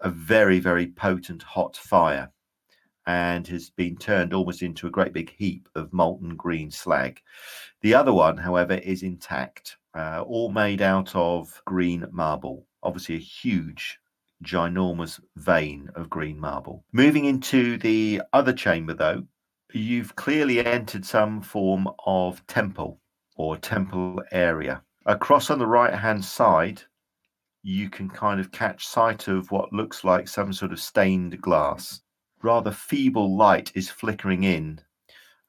a very, very potent hot fire and has been turned almost into a great big heap of molten green slag. The other one, however, is intact, uh, all made out of green marble. Obviously, a huge, ginormous vein of green marble. Moving into the other chamber, though, you've clearly entered some form of temple or temple area. Across on the right hand side, you can kind of catch sight of what looks like some sort of stained glass rather feeble light is flickering in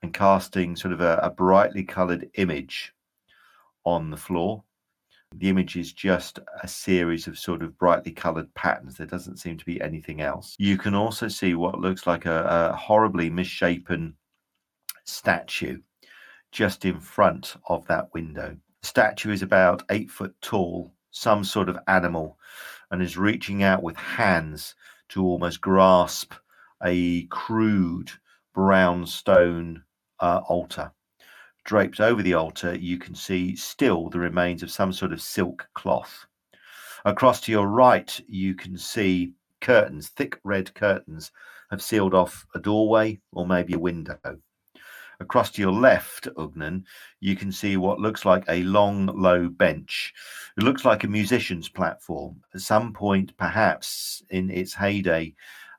and casting sort of a, a brightly colored image on the floor. The image is just a series of sort of brightly colored patterns. There doesn't seem to be anything else. You can also see what looks like a, a horribly misshapen statue just in front of that window. The statue is about eight foot tall, some sort of animal, and is reaching out with hands to almost grasp a crude brown stone uh, altar. Draped over the altar, you can see still the remains of some sort of silk cloth. Across to your right, you can see curtains, thick red curtains, have sealed off a doorway or maybe a window. Across to your left, Ugnan, you can see what looks like a long, low bench. It looks like a musician's platform. At some point, perhaps in its heyday,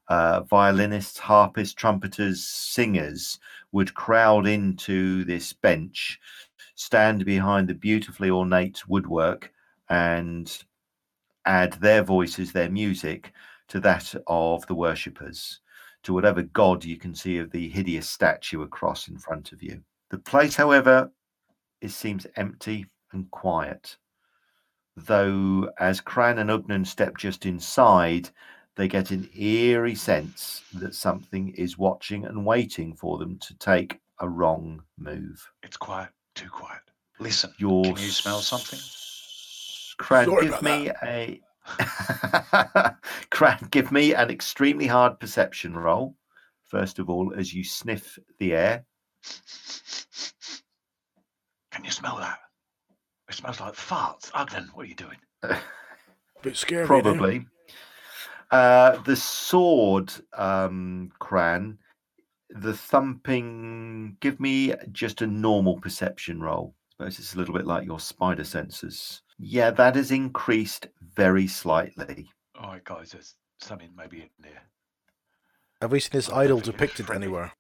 uh, violinists, harpists, trumpeters, singers would crowd into this bench, stand behind the beautifully ornate woodwork, and add their voices, their music, to that of the worshippers, to whatever god you can see of the hideous statue across in front of you. The place, however, it seems empty and quiet. Though, as Cran and Ugnan step just inside, they get an eerie sense that something is watching and waiting for them to take a wrong move. It's quiet, too quiet. Listen, Your can you smell something? Cran, Sorry give about me a <laughs> Cran, give me an extremely hard perception roll. First of all, as you sniff the air. Can you smell that? It smells like farts. Ugnan, what are you doing? A <laughs> Bit scary. Probably. Uh, the sword, um, Cran, the thumping. Give me just a normal perception roll. I suppose it's a little bit like your spider senses. Yeah, that has increased very slightly. All right, guys, there's something maybe in there. Have we seen this Oh, idol depicted anywhere?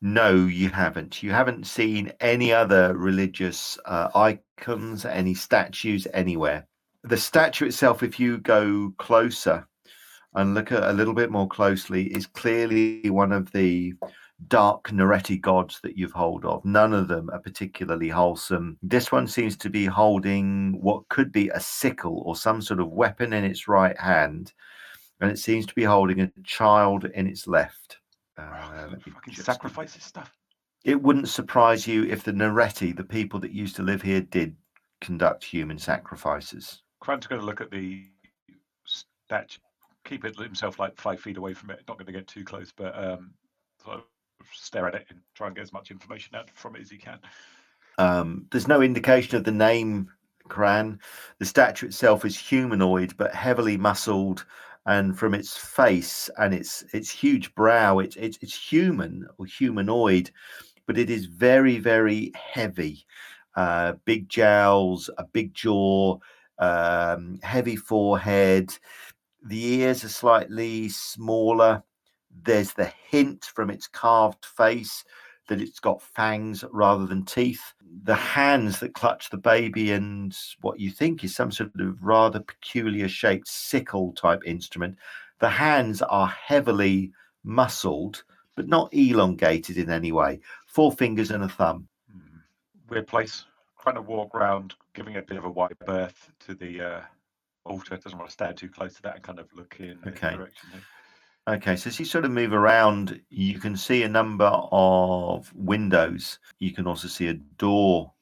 No, you haven't. You haven't seen any other religious uh, icons, any statues anywhere. The statue itself, if you go closer and look at a little bit more closely, is clearly one of the dark Nereti gods that you've hold of. None of them are particularly wholesome. This one seems to be holding what could be a sickle or some sort of weapon in its right hand, and it seems to be holding a child in its left. Uh, Oh, fucking just- sacrifice this stuff. it wouldn't surprise you if the Nereti, the people that used to live here, did conduct human sacrifices. Cran's going to look at the statue, keep it himself like five feet away from it. Not going to get too close, but um, sort of stare at it and try and get as much information out from it as you can. Um, there's no indication of the name Cran. The statue itself is humanoid but heavily muscled, and from its face and its its huge brow, it's it's, it's human or humanoid, but it is very very heavy. Uh, big jowls, a big jaw, um, heavy forehead. The ears are slightly smaller. There's the hint from its carved face that it's got fangs rather than teeth. The hands that clutch the baby and what you think is some sort of rather peculiar shaped sickle type instrument. The hands are heavily muscled, but not elongated in any way. Four fingers and a thumb. Hmm. Weird place. Trying to walk around, giving a bit of a wide berth to the uh, altar. Doesn't want to stand too close to that and kind of look in Okay. Okay, so as you sort of move around, you can see a number of windows. You can also see a door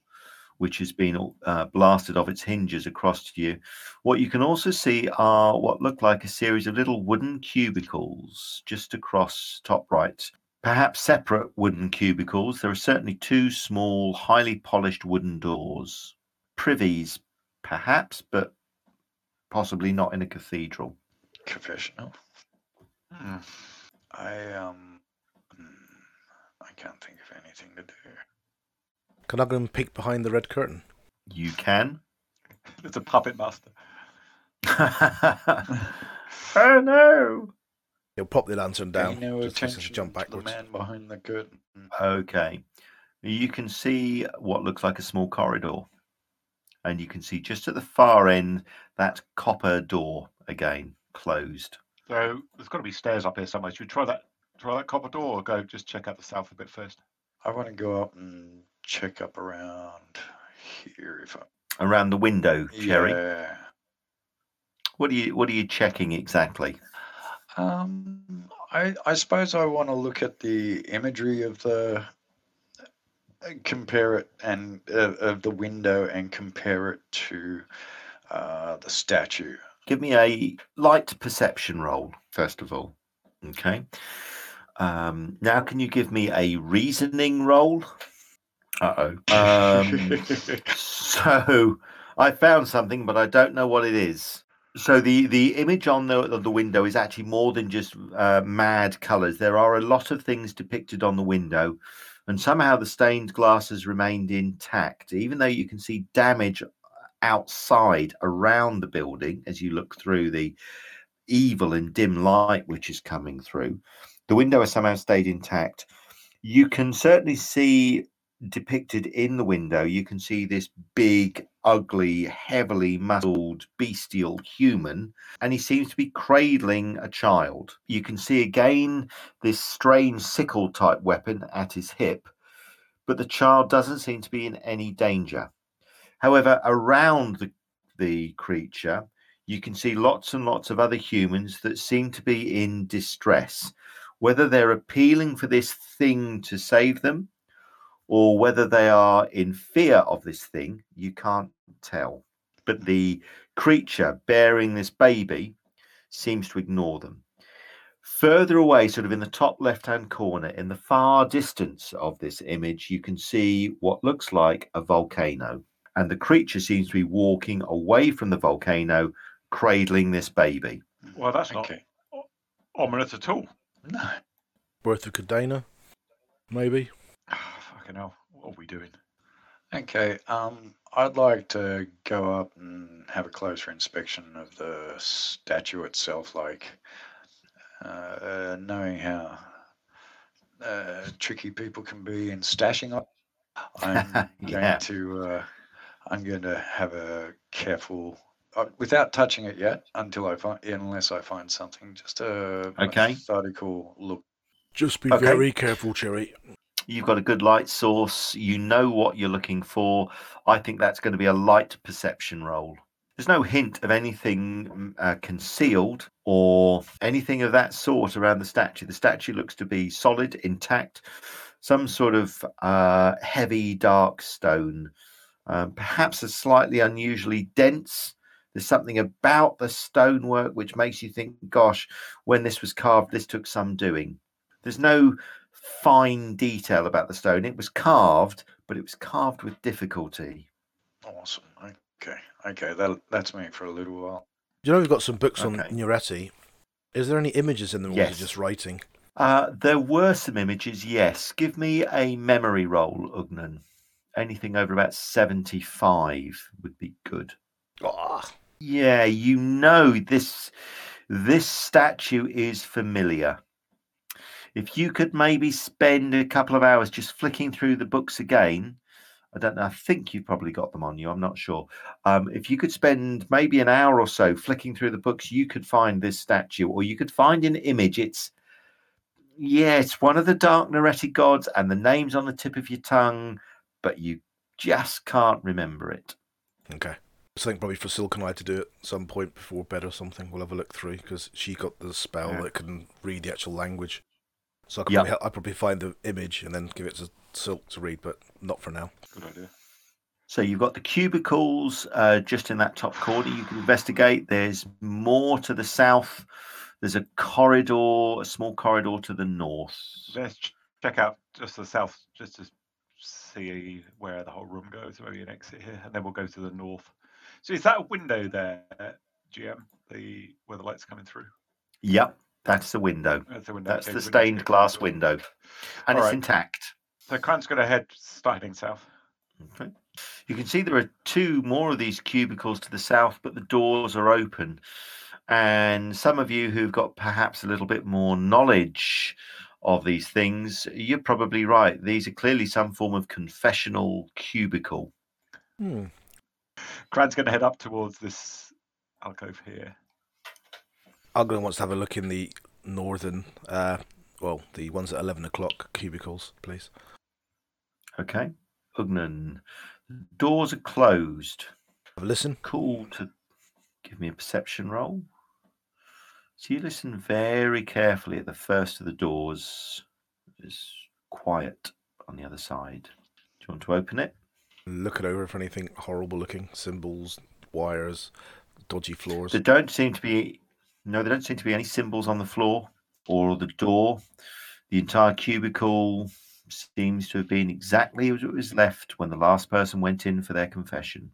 which has been uh, blasted off its hinges across to you. What you can also see are what look like a series of little wooden cubicles just across top right. Perhaps separate wooden cubicles. There are certainly two small, highly polished wooden doors. Privies, perhaps, but possibly not in a cathedral. Confessional. Hmm. I um, hmm, I can't think of anything to do. Can I go and peek behind the red curtain? You can. <laughs> It's a puppet master. <laughs> oh no. He'll pop the lantern down. No just so he can attention jump to the man behind the curtain. Okay. You can see what looks like a small corridor. And you can see just at the far end that copper door again closed. So there's got to be stairs up here somewhere. Should we try that? Try that copper door, or go just check out the south a bit first? I want to go up and check up around here if I. Around the window, Cherry. Yeah. What are you what are you checking exactly? Um, I I suppose I want to look at the imagery of the compare it and uh, of the window and compare it to uh, the statue. Give me a light perception roll, first of all. Okay. Um, now can you give me a reasoning roll? Uh oh. Um, <laughs> So I found something, but I don't know what it is. So the the image on the of the window is actually more than just uh, mad colours. There are a lot of things depicted on the window, and somehow the stained glass has remained intact, even though you can see damage outside around the building as you look through the evil and dim light which is coming through. The window has somehow stayed intact. You can certainly see depicted in the window, you can see this big, ugly, heavily muscled, bestial human, and he seems to be cradling a child. You can see again this strange sickle type weapon at his hip, but the child doesn't seem to be in any danger. However, around the, the creature, you can see lots and lots of other humans that seem to be in distress. Whether they're appealing for this thing to save them, or whether they are in fear of this thing, you can't tell. But the creature bearing this baby seems to ignore them. Further away, sort of in the top left hand corner, in the far distance of this image, you can see what looks like a volcano. And the creature seems to be walking away from the volcano, cradling this baby. Well, that's not Okay. ominous at all. No. Birth of Cadena, maybe. Fucking hell. What are we doing? Okay. Um, I'd like to go up and have a closer inspection of the statue itself, like uh, knowing how uh, tricky people can be in stashing up. I'm <laughs> going to uh, I'm going to have a careful, uh, without touching it yet, until I find, unless I find something, just a Okay. methodical look. Just be Okay. very careful, Cherry. You've got a good light source. You know what you're looking for. I think that's going to be a light perception roll. There's no hint of anything mm, uh, concealed or anything of that sort around the statue. The statue looks to be solid, intact, some sort of uh, heavy, dark stone, um, perhaps a slightly unusually dense. There's something about the stonework which makes you think, gosh, when this was carved, this took some doing. There's no fine detail about the stone. It was carved, but it was carved with difficulty. Awesome. Okay. Okay. That that's me for a little while. You know, we've got some books on Nereti. Is there any images in them, or is Yes. it just writing? Uh, there were some images, yes. Give me a memory roll, Ugnan. Anything over about 75 would be good. Ah, Yeah, you know this this statue is familiar. If you could maybe spend a couple of hours just flicking through the books again, I don't know. I think you've probably got them on you. I'm not sure. Um, if you could spend maybe an hour or so flicking through the books, you could find this statue, or you could find an image. It's yeah, it's one of the dark Nereti gods, and the name's on the tip of your tongue, but you just can't remember it. okay. I think probably for Silkeneye to do at some point before bed or something. We'll have a look through because she got the spell Yeah. that couldn't read the actual language. So I could Yep. probably, I'd probably find the image and then give it to Silk to read, but not for now. Good idea. So you've got the cubicles uh, just in that top corner. You can investigate. There's more to the south. There's a corridor, a small corridor to the north. Let's check out just the south, just to see where the whole room goes. Maybe an exit here, and then we'll go to the north. So is that a window there, GM? The where the light's coming through? Yep, that's the window. That's the window. That's okay, the so we need to stained get glass window, and All it's right. intact. So Cran's going to head start heading south. Okay. You can see there are two more of these cubicles to the south, but the doors are open. And some of you who've got perhaps a little bit more knowledge of these things, you're probably right. These are clearly some form of confessional cubicle. Hmm. Cran's going to head up towards this alcove here. Ugnan wants to have a look in the northern, uh, well, the ones at 11 o'clock cubicles, please. Okay. Ugnan. Doors are closed. Have a listen. Cool to give me a perception roll. So you listen very carefully at the first of the doors. It's quiet on the other side. Do you want to open it? Look it over for anything horrible looking symbols, wires, dodgy floors. There don't seem to be no, there don't seem to be any symbols on the floor or the door. The entire cubicle seems to have been exactly as it was left when the last person went in for their confession.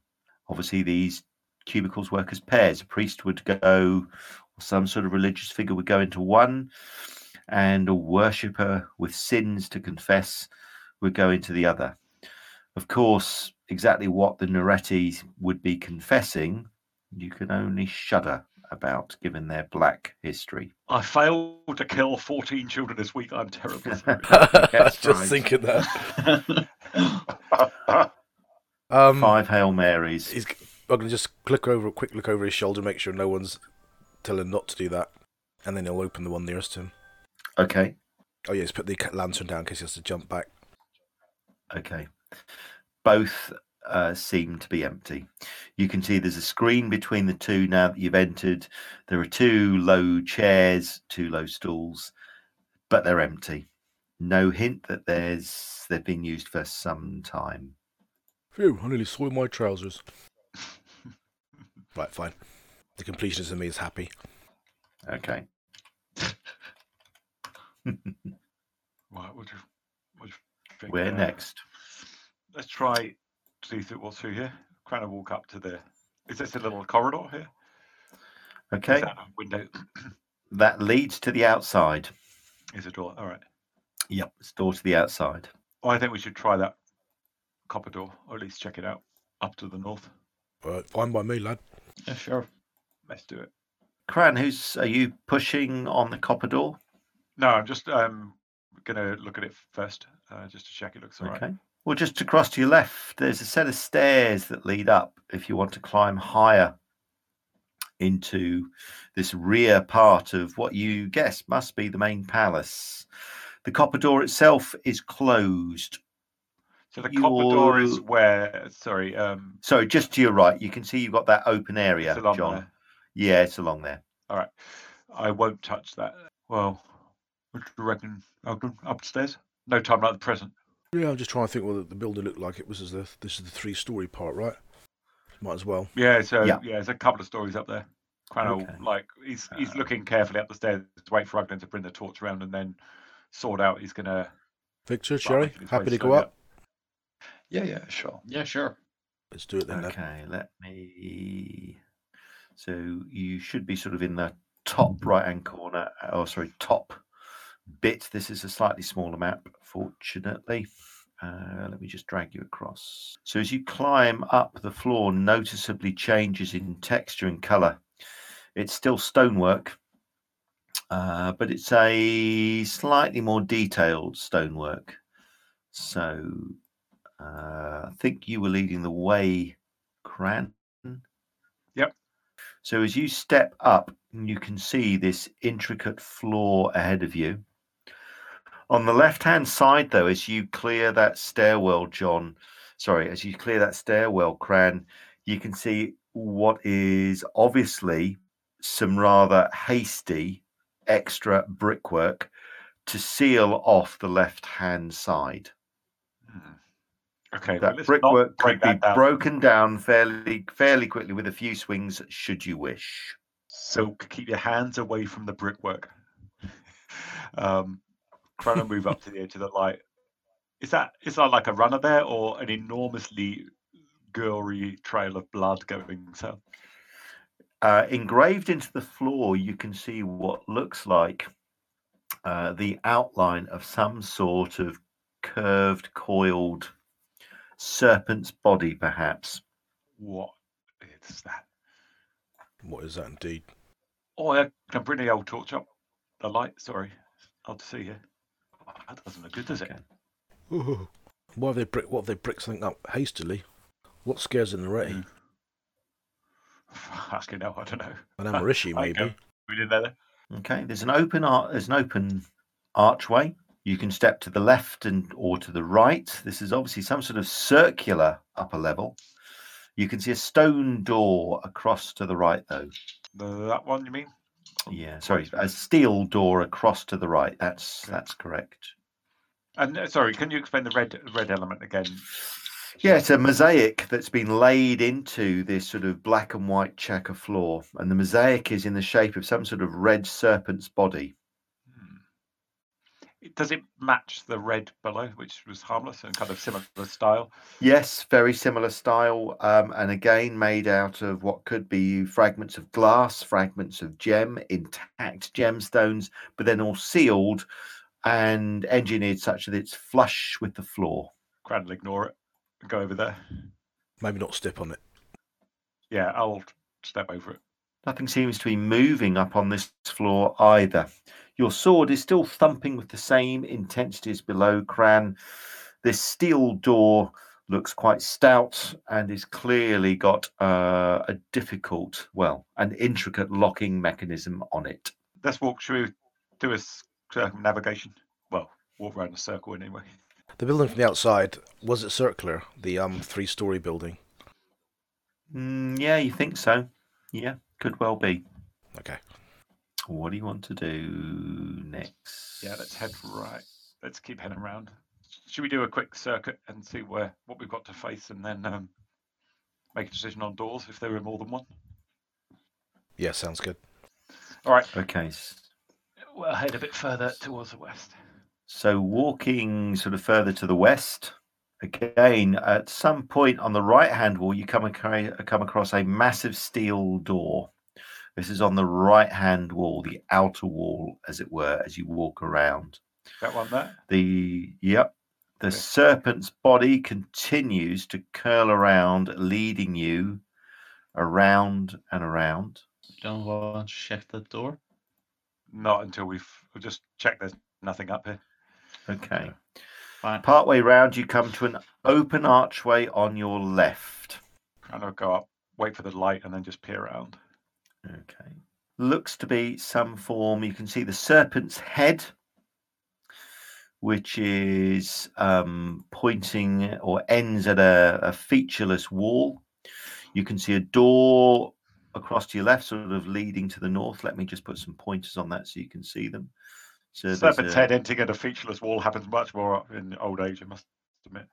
Obviously, these cubicles work as pairs. A priest would go, some sort of religious figure would go into one, and a worshipper with sins to confess would go into the other. Of course, exactly what the Nereti would be confessing, you can only shudder about given their black history. I failed to kill 14 children this week. I'm terribly sorry. <laughs> That's <laughs> Just right. thinking that. <laughs> Um, Five Hail Marys. he's I'm gonna just click over, a quick look over his shoulder, make sure no one's telling him not to do that, and then he'll open the one nearest to him. Okay. Oh yeah, he's put the lantern down because he has to jump back. Okay. Both uh, seem to be empty. You can see there's a screen between the two now that you've entered. There are two low chairs, two low stools, but they're empty. No hint that there's they've been used for some time. Phew, I nearly soiled my trousers. <laughs> right, fine. The completionist in me is happy. Okay. <laughs> Right, what do you, what do you think Where there? Uh, next? Let's try to see through what's through here. Cran will walk up to the. Is this a little corridor here? Okay. that a window? <clears throat> That leads to the outside. Is a door. All right. Yep. It's door to the outside. Well, I think we should try that copper door, or at least check it out up to the north. Right, fine by me, lad. yeah, sure. Let's do it. Cran, who's are you pushing on the copper door? No, I'm just um gonna look at it first, uh, just to check it looks all right. Okay. Well, just across to your left, there's a set of stairs that lead up if you want to climb higher into this rear part of what you guess must be the main palace. The copper door itself is closed. So the copper door is where? Sorry, um, So just to your right, you can see you've got that open area, John. there. Yeah, it's along there. All right. I won't touch that. Well, what do you reckon, Ogden? Upstairs? No time like the present. Yeah, I'm just trying to think what the building looked like. It was as the this is the three story part, right? Might as well. Yeah, so Yeah. yeah, there's a couple of stories up there. Crano, Okay. like he's he's Uh, looking carefully up the stairs to wait for Ogden to bring the torch around and then sort out he's gonna Victor, start Cherry, making his way happy to go slowly up. Yeah, yeah, sure. Yeah, sure. Let's do it then. then. Okay, let me. So you should be sort of in the top right hand corner. Oh, sorry, top bit. This is a slightly smaller map, fortunately. Uh, let me just drag you across. So as you climb up, the floor noticeably changes in texture and color. It's still stonework, uh, but it's a slightly more detailed stonework. So uh, I think you were leading the way, Cran. So as you step up, you can see this intricate floor ahead of you. On the left hand side, though, as you clear that stairwell, John, sorry, as you clear that stairwell, Cran, you can see what is obviously some rather hasty extra brickwork to seal off the left hand side. Hmm. Okay, That let's brickwork could be down. broken down fairly fairly quickly with a few swings, should you wish. So keep your hands away from the brickwork. <laughs> um, trying to move up to the edge of the light. Is that is that like a runner there, or an enormously gory trail of blood going south? Uh, engraved into the floor, you can see what looks like uh, the outline of some sort of curved, coiled serpent's body, perhaps. What is that? What is that indeed? Oh, I can bring the old torch up. The light. Sorry, I'll see you. Oh, that doesn't look good, does it? Ooh. Why have they brick? What have they bricked something up hastily? What scares an array? Mm. Asking now, I don't know. An Amarishi, <laughs> maybe. go. We did that. there. Okay, there's an open ar- there's an open archway. You can step to the left and or to the right. This is obviously some sort of circular upper level. You can see a stone door across to the right, though. That one, you mean? Yeah, sorry, a steel door across to the right. That's Okay. that's correct. And uh, sorry, can you explain the red red element again? Yeah, it's a mosaic that's been laid into this sort of black and white checker floor, and the mosaic is in the shape of some sort of red serpent's body. It- Does it match the red below, which was harmless and kind of similar style? Yes, very similar style, um, and again made out of what could be fragments of glass, fragments of gem, intact gemstones, but then all sealed and engineered such that it's flush with the floor. Cran will ignore it and go over there. Maybe not step on it. Yeah, I'll step over it. Nothing seems to be moving up on this floor either. Your sword is still thumping with the same intensity as below, Cran. This steel door looks quite stout and is clearly got uh, a difficult, well, an intricate locking mechanism on it. Let's walk. through, we do a s- circumnavigation? Well, walk around a circle anyway. The building from the outside was it circular? The um three-story building. Mm, yeah, you think so? Yeah, could well be. Okay. What do you want to do next? Yeah, let's head right. Let's keep heading around. Should we do a quick circuit and see where what we've got to face, and then um, make a decision on doors if there are more than one? Yeah, sounds good. All right, Okay. s- we'll head a bit further towards the west. So walking sort of further to the west, again at some point on the right hand wall, you come across, come across a massive steel door. This is on the right hand wall, the outer wall, as it were, as you walk around. That one there. The yep, the Okay. serpent's body continues to curl around, leading you around and around. Don't want to check that door? Not until we've we'll just check. There's nothing up here. Okay. Fine. Partway round, you come to an open archway on your left. Kind of go up, wait for the light, and then just peer around. Okay. Looks to be some form. You can see the serpent's head, which is um, pointing or ends at a, a featureless wall. You can see a door across to your left, sort of leading to the north. Let me just put some pointers on that so you can see them. So Serpent's a- head ending at a featureless wall happens much more in old age, I must admit.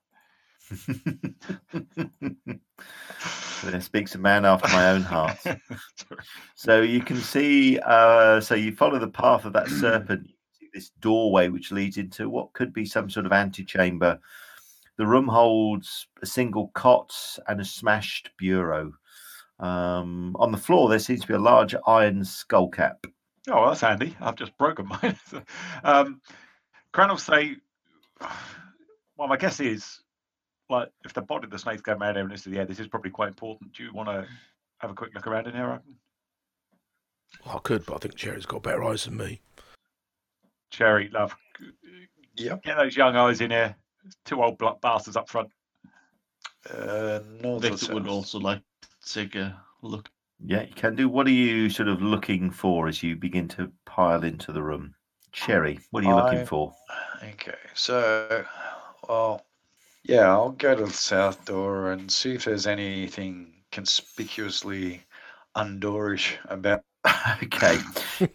There speaks a man after my own heart. <laughs> So you can see, uh, so you follow the path of that serpent. You can see this doorway which leads into what could be some sort of antechamber. The room holds a single cot and a smashed bureau. Um, on the floor, there seems to be a large iron skull cap. Oh, well, that's handy. I've just broken mine. <laughs> um, Cran will say, <sighs> well, my guess is, like, if the body of the snake's going around evidence to the air, this is probably quite important. Do you want to have a quick look around in here? Open? I could, but I think Cherry's got better eyes than me. Cherry, love, Yep. get those young eyes in here. Two old bl- bastards up front. Uh, north Victor would also like to take a look. Yeah, you can do. What are you sort of looking for as you begin to pile into the room? Cherry, what are you looking for? Okay, so, well, yeah, I'll go to the south door and see if there's anything conspicuously undoorish about. <laughs> okay,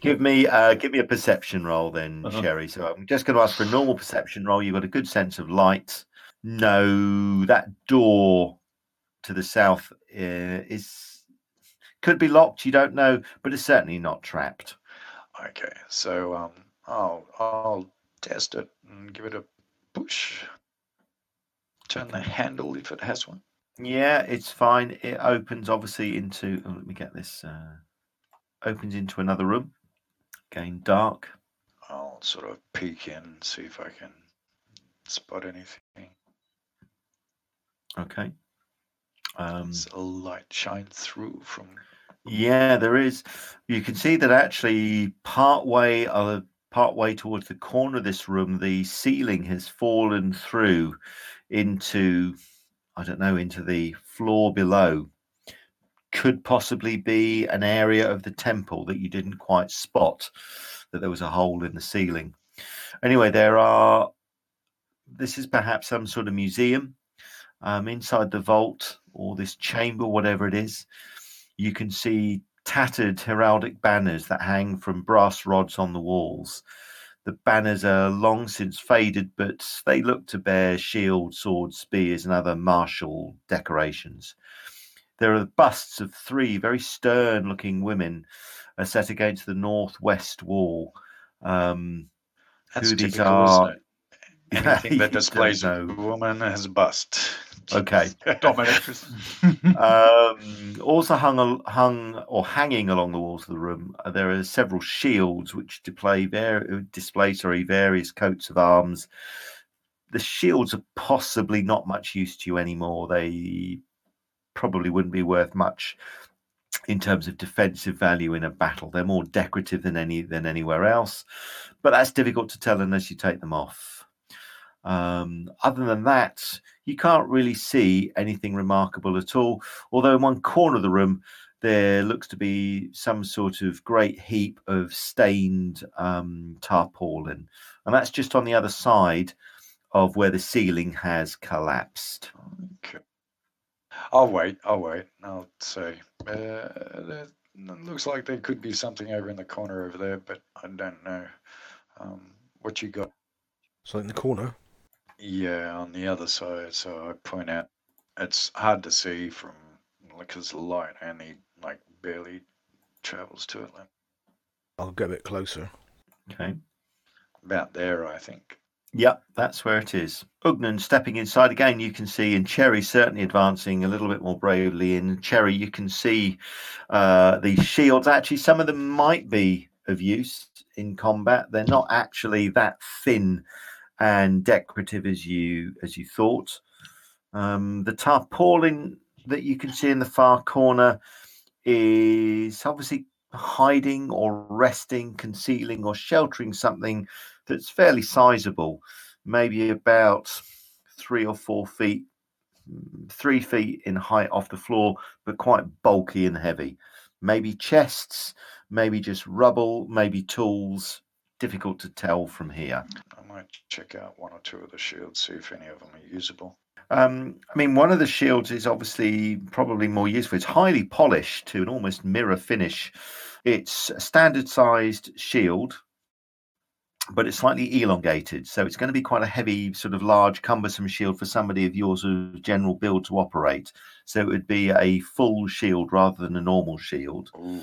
give me uh, give me a perception roll then, Uh-huh. Cherry. So I'm just going to ask for a normal perception roll. You've got a good sense of light. No, that door to the south uh, is could be locked. You don't know, but it's certainly not trapped. Okay, so um, I'll I'll test it and give it a push. Turn the handle if it has one. Yeah, it's fine. It opens obviously into. Oh, let me get this. Uh, opens into another room. Again, dark. I'll sort of peek in, and see if I can spot anything. Okay. Um, Does a light shine through from? Yeah, there is. You can see that actually part way uh, part way towards the corner of this room, the ceiling has fallen through into I don't know into the floor below. Could possibly be an area of the temple that you didn't quite spot that there was a hole in the ceiling. Anyway, there are. This is perhaps some sort of museum um, inside the vault or this chamber, whatever it is you can see tattered heraldic banners that hang from brass rods on the walls. The banners are long since faded, but they look to bear shields, swords, spears, and other martial decorations. There are busts of three very stern looking women uh, set against the northwest wall. Um, That's Who these typical, are-? Anything that <laughs> displays a woman as a bust. Okay. <laughs> Dominatrix. <laughs> um, also hung hung or hanging along the walls of the room, uh, there are several shields which display var- display sorry various coats of arms. The shields are possibly not much use to you anymore. They probably wouldn't be worth much in terms of defensive value in a battle. They're more decorative than any than anywhere else, but that's difficult to tell unless you take them off. Um, other than that, you can't really see anything remarkable at all. Although in one corner of the room, there looks to be some sort of great heap of stained um, tarpaulin, and that's just on the other side of where the ceiling has collapsed. Okay. I'll wait. I'll wait. I'll say. Uh, it looks like there could be something over in the corner over there, but I don't know. Um, what you got? So in the corner. Yeah, on the other side. So I point out it's hard to see from because the light only like barely travels to it. Like I'll go a bit closer. Okay. about there, I think. Yep, that's where it is. Ugnan stepping inside again, you can see, and Cherry certainly advancing a little bit more bravely. In Cherry, you can see uh, the shields. Actually, some of them might be of use in combat. They're not actually that thin and decorative as you as you thought. Um, the tarpaulin that you can see in the far corner is obviously hiding or resting, concealing or sheltering something that's fairly sizable, maybe about three or four feet, three feet in height off the floor, but quite bulky and heavy. Maybe chests, maybe just rubble, maybe tools. Difficult to tell from here. I might check out one or two of the shields, see if any of them are usable. Um, I mean, one of the shields is obviously probably more useful. It's highly polished to an almost mirror finish. It's a standard sized shield, but it's slightly elongated. So it's going to be quite a heavy, sort of large, cumbersome shield for somebody of your sort of general build to operate. So it would be a full shield rather than a normal shield. Ooh,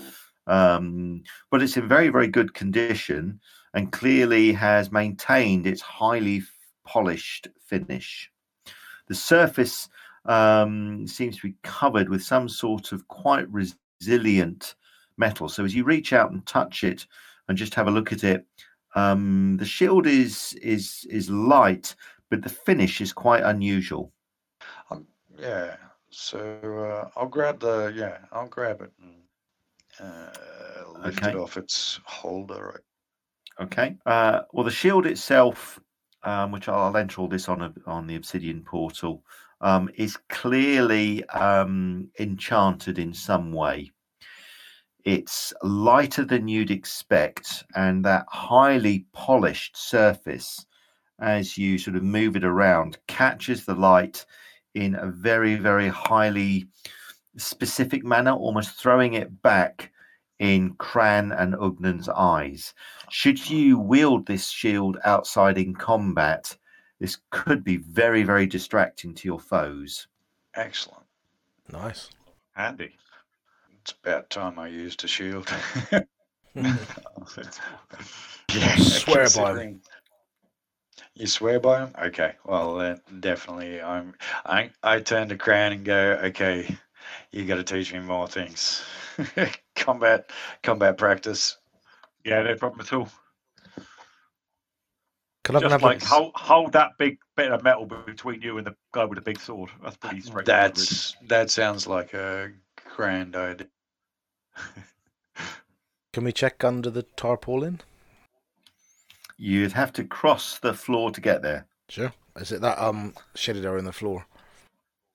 Um, but it's in very, very good condition and clearly has maintained its highly polished finish. The surface um, seems to be covered with some sort of quite resilient metal. So as you reach out and touch it and just have a look at it, um, the shield is is is light, but the finish is quite unusual. Um, yeah. So uh, I'll grab the yeah, I'll grab it and uh, lift Okay. it off its holder. Okay. Uh, well, the shield itself, um, which I'll enter all this on a, on the Obsidian portal, um, is clearly um, enchanted in some way. It's lighter than you'd expect, and that highly polished surface, as you sort of move it around, catches the light in a very, very highly specific manner, almost throwing it back in Cran and Ugnan's eyes. Should you wield this shield outside in combat, this could be very, very distracting to your foes. Excellent. Nice. Handy. It's about time I used a shield. <laughs> Yeah, swear by 'em. Considering- You swear by him? Okay. Well, then definitely, I'm. I I turn to Cran and go, okay, you got to teach me more things. <laughs> combat, combat practice. Yeah, no problem at all. Can I Just have like hold, hold that big bit of metal between you and the guy with the big sword. That's pretty straightforward. That's that sounds like a grand idea. <laughs> Can we check under the tarpaulin? You'd have to cross the floor to get there. Sure. Is it that um shaded area in the floor?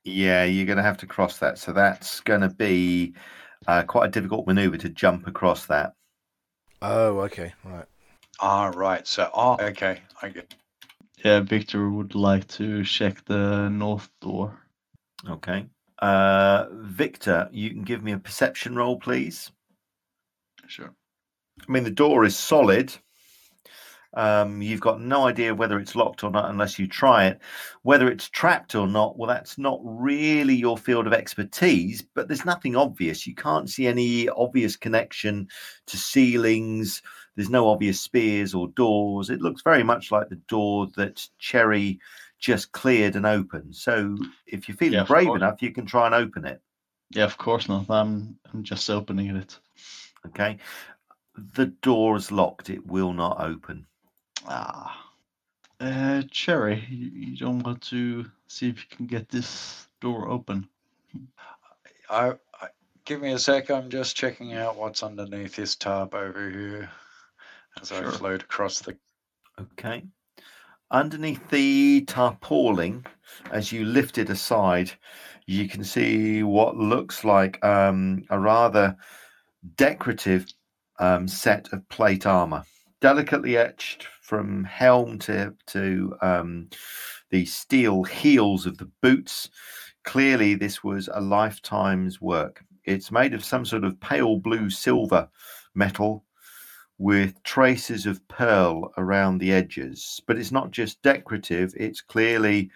Yeah, you're going to have to cross that. So that's going to be uh, quite a difficult maneuver to jump across that. Oh, okay. Right. Ah, right. So, oh, okay. I get. Yeah, Victor would like to check the north door. Okay. Uh, Victor, you can give me a perception roll, please. Sure. I mean, the door is solid. Um, you've got no idea whether it's locked or not unless you try it. Whether it's trapped or not, well, that's not really your field of expertise, but there's nothing obvious. You can't see any obvious connection to ceilings. There's no obvious spears or doors. It looks very much like the door that Cherry just cleared and opened. So if you're feeling Yeah, brave course. enough, you can try and open it. Yeah, of course not. I'm I'm just opening it. Okay. The door is locked. It will not open. Ah. Uh, Cherry, you, you don't want to see if you can get this door open? I, I give me a sec. I'm just checking out what's underneath this tarp over here as I float across the. Okay. Underneath the tarpaulin, as you lift it aside, you can see what looks like um, a rather decorative um, set of plate armor, delicately etched from helm to to um, the steel heels of the boots. Clearly, this was a lifetime's work. It's made of some sort of pale blue silver metal with traces of pearl around the edges. But it's not just decorative, it's clearly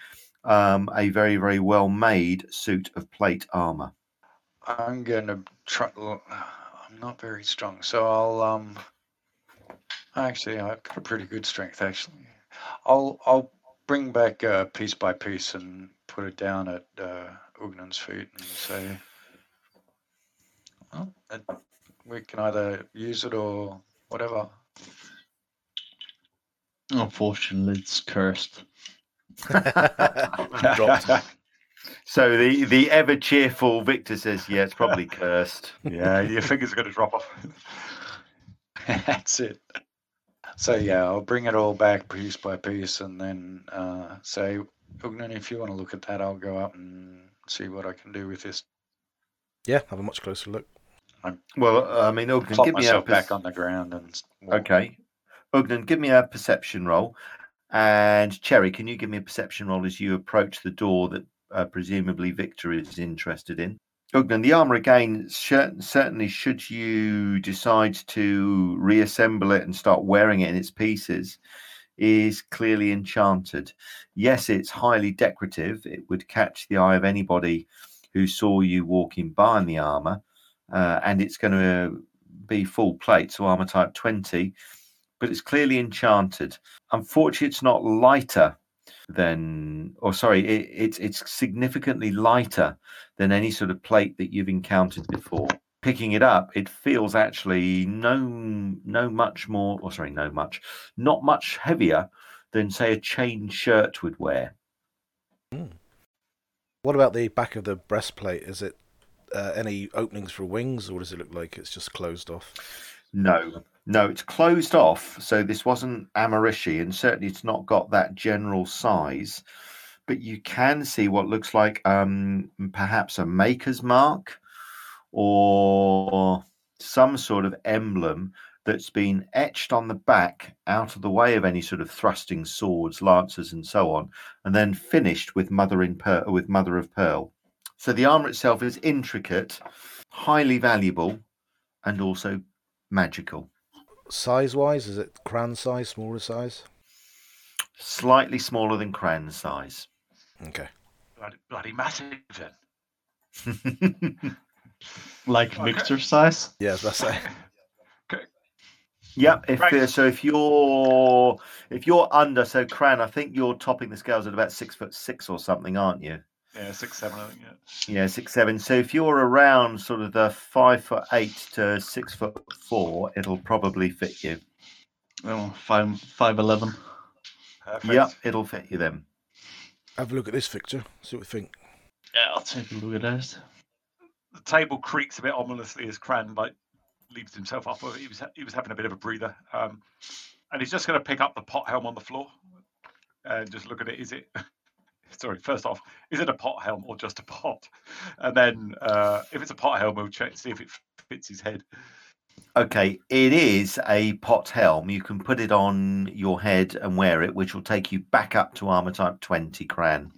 um, a very, very well made suit of plate armor. I'm gonna try. I'm not very strong, so I'll um. Actually, I've got a pretty good strength. Actually, I'll I'll bring back uh, piece by piece and put it down at uh, Ugnan's feet and say, well, it, we can either use it or whatever. Unfortunately, it's cursed. <laughs> <laughs> So the, the ever cheerful Victor says, Yeah, it's probably cursed. Yeah, your fingers are going to drop off. <laughs> That's it. So yeah, I'll bring it all back piece by piece, and then uh, say, Ugnan, if you want to look at that, I'll go up and see what I can do with this. Yeah, have a much closer look. Well, I mean, Ugnan, Plop give me a myself back on the ground and. walk. Okay. Ugnan, give me a perception roll. And Cherry, can you give me a perception roll as you approach the door that uh, presumably Victor is interested in? Ugnan, the armor again, certainly should you decide to reassemble it and start wearing it in its pieces, is clearly enchanted. Yes, it's highly decorative. It would catch the eye of anybody who saw you walking by in the armor. Uh, and it's going to be full plate, so armor type 20 but it's clearly enchanted. Unfortunately, it's not lighter than, or sorry, it, it's it's significantly lighter than any sort of plate that you've encountered before. Picking it up, it feels actually no no much more, or sorry, no much, not much heavier than say a chain shirt would wear. What about the back of the breastplate? Is it uh, any openings for wings, or does it look like it's just closed off? No, no, it's closed off. So this wasn't Amarishi, and certainly it's not got that general size. But you can see what looks like um, perhaps a maker's mark or some sort of emblem that's been etched on the back out of the way of any sort of thrusting swords, lances, and so on, and then finished with mother in pearl, with mother of pearl. So the armor itself is intricate, highly valuable, and also magical. Size wise, is it cran size, smaller size? Slightly smaller than Cran's size. Okay. Bloody, bloody massive then. <laughs> Like Okay. Victor size. Yeah, that's say. Okay. Yep. If Right. uh, so, if you're if you're under, so Cran, I think you're topping the scales at about six foot six or something, aren't you? Yeah, six, seven, I think. Yeah. Yeah, six seven. So if you're around sort of the five foot eight to six foot four, it'll probably fit you. Oh, five five eleven. Perfect. Yep, it'll fit you then. Have a look at this, Victor. See what you think. Yeah, I'll take a look at that. The table creaks a bit ominously as Cran like leaves himself up. He was he was having a bit of a breather, um, and he's just going to pick up the pot helm on the floor and just look at it. Is it? <laughs> Sorry. First off, is it a pot helm or just a pot? And then, uh, if it's a pot helm, we'll check see if it fits his head. Okay, it is a pot helm. You can put it on your head and wear it, which will take you back up to armor type twenty, Cran.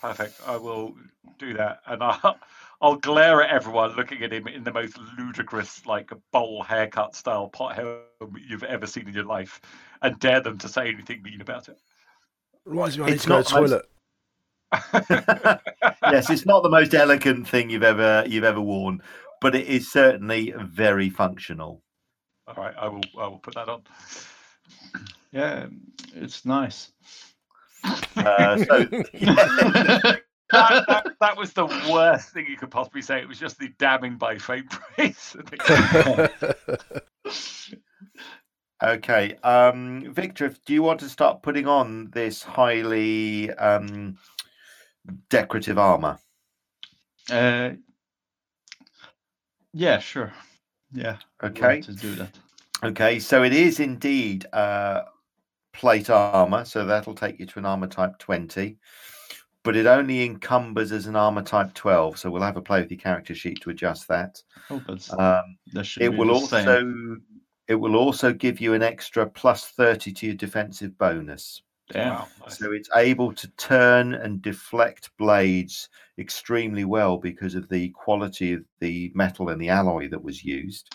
Perfect. I will do that, and <laughs> I'll, I'll glare at everyone looking at him in the most ludicrous, like a bowl haircut style pot helm you've ever seen in your life, and dare them to say anything mean about it. Reminds me, I need It's to go to the not most- toilet. <laughs> yes, it's not the most elegant thing you've ever you've ever worn, but it is certainly very functional. All right, I will. I will put that on. Yeah, it's nice. Uh, so <laughs> That, that, that was the worst thing you could possibly say. It was just the damning by faint praise. <laughs> Okay, um, Victor, do you want to start putting on this highly um, decorative armor? Uh, yeah, sure. Yeah. Okay, To do that. okay, so it is indeed uh, plate armor, so that'll take you to an armor type 20, but it only encumbers as an armor type 12, so we'll have a play with your character sheet to adjust that. Oh, Um, that should it will the same. also it will also give you an extra plus 30 to your defensive bonus. Damn. Wow. So it's able to turn and deflect blades extremely well because of the quality of the metal and the alloy that was used.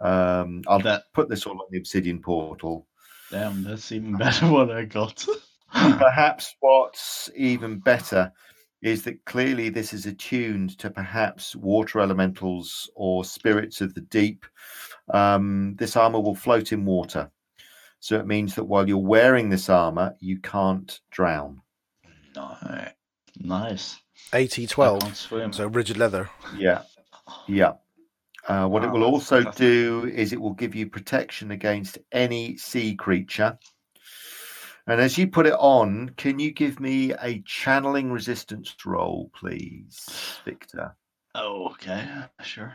Um, I'll That put this all on the Obsidian portal. damn, that's even <laughs> better <laughs> what I got. <laughs> Perhaps what's even better is that clearly this is attuned to perhaps water elementals or spirits of the deep. Um, this armor will float in water. So it means that while you're wearing this armor, you can't drown. Nice. nice. AT I 12, so rigid leather. Yeah. Yeah. Uh, what it will also fantastic. do is it will give you protection against any sea creature. And as you put it on, can you give me a channeling resistance roll, please, Victor? Oh, okay, sure.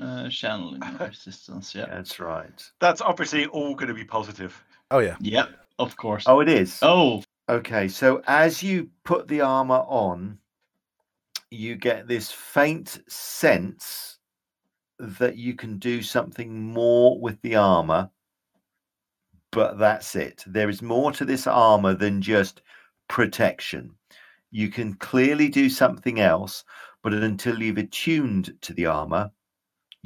Uh, channeling <laughs> resistance, yeah. That's right. That's obviously all going to be positive. Oh, yeah. Yep, of course. Oh, it is. Oh, Okay, so as you put the armor on, you get this faint sense that you can do something more with the armor, but that's it. There is more to this armor than just protection. You can clearly do something else, but until you've attuned to the armor,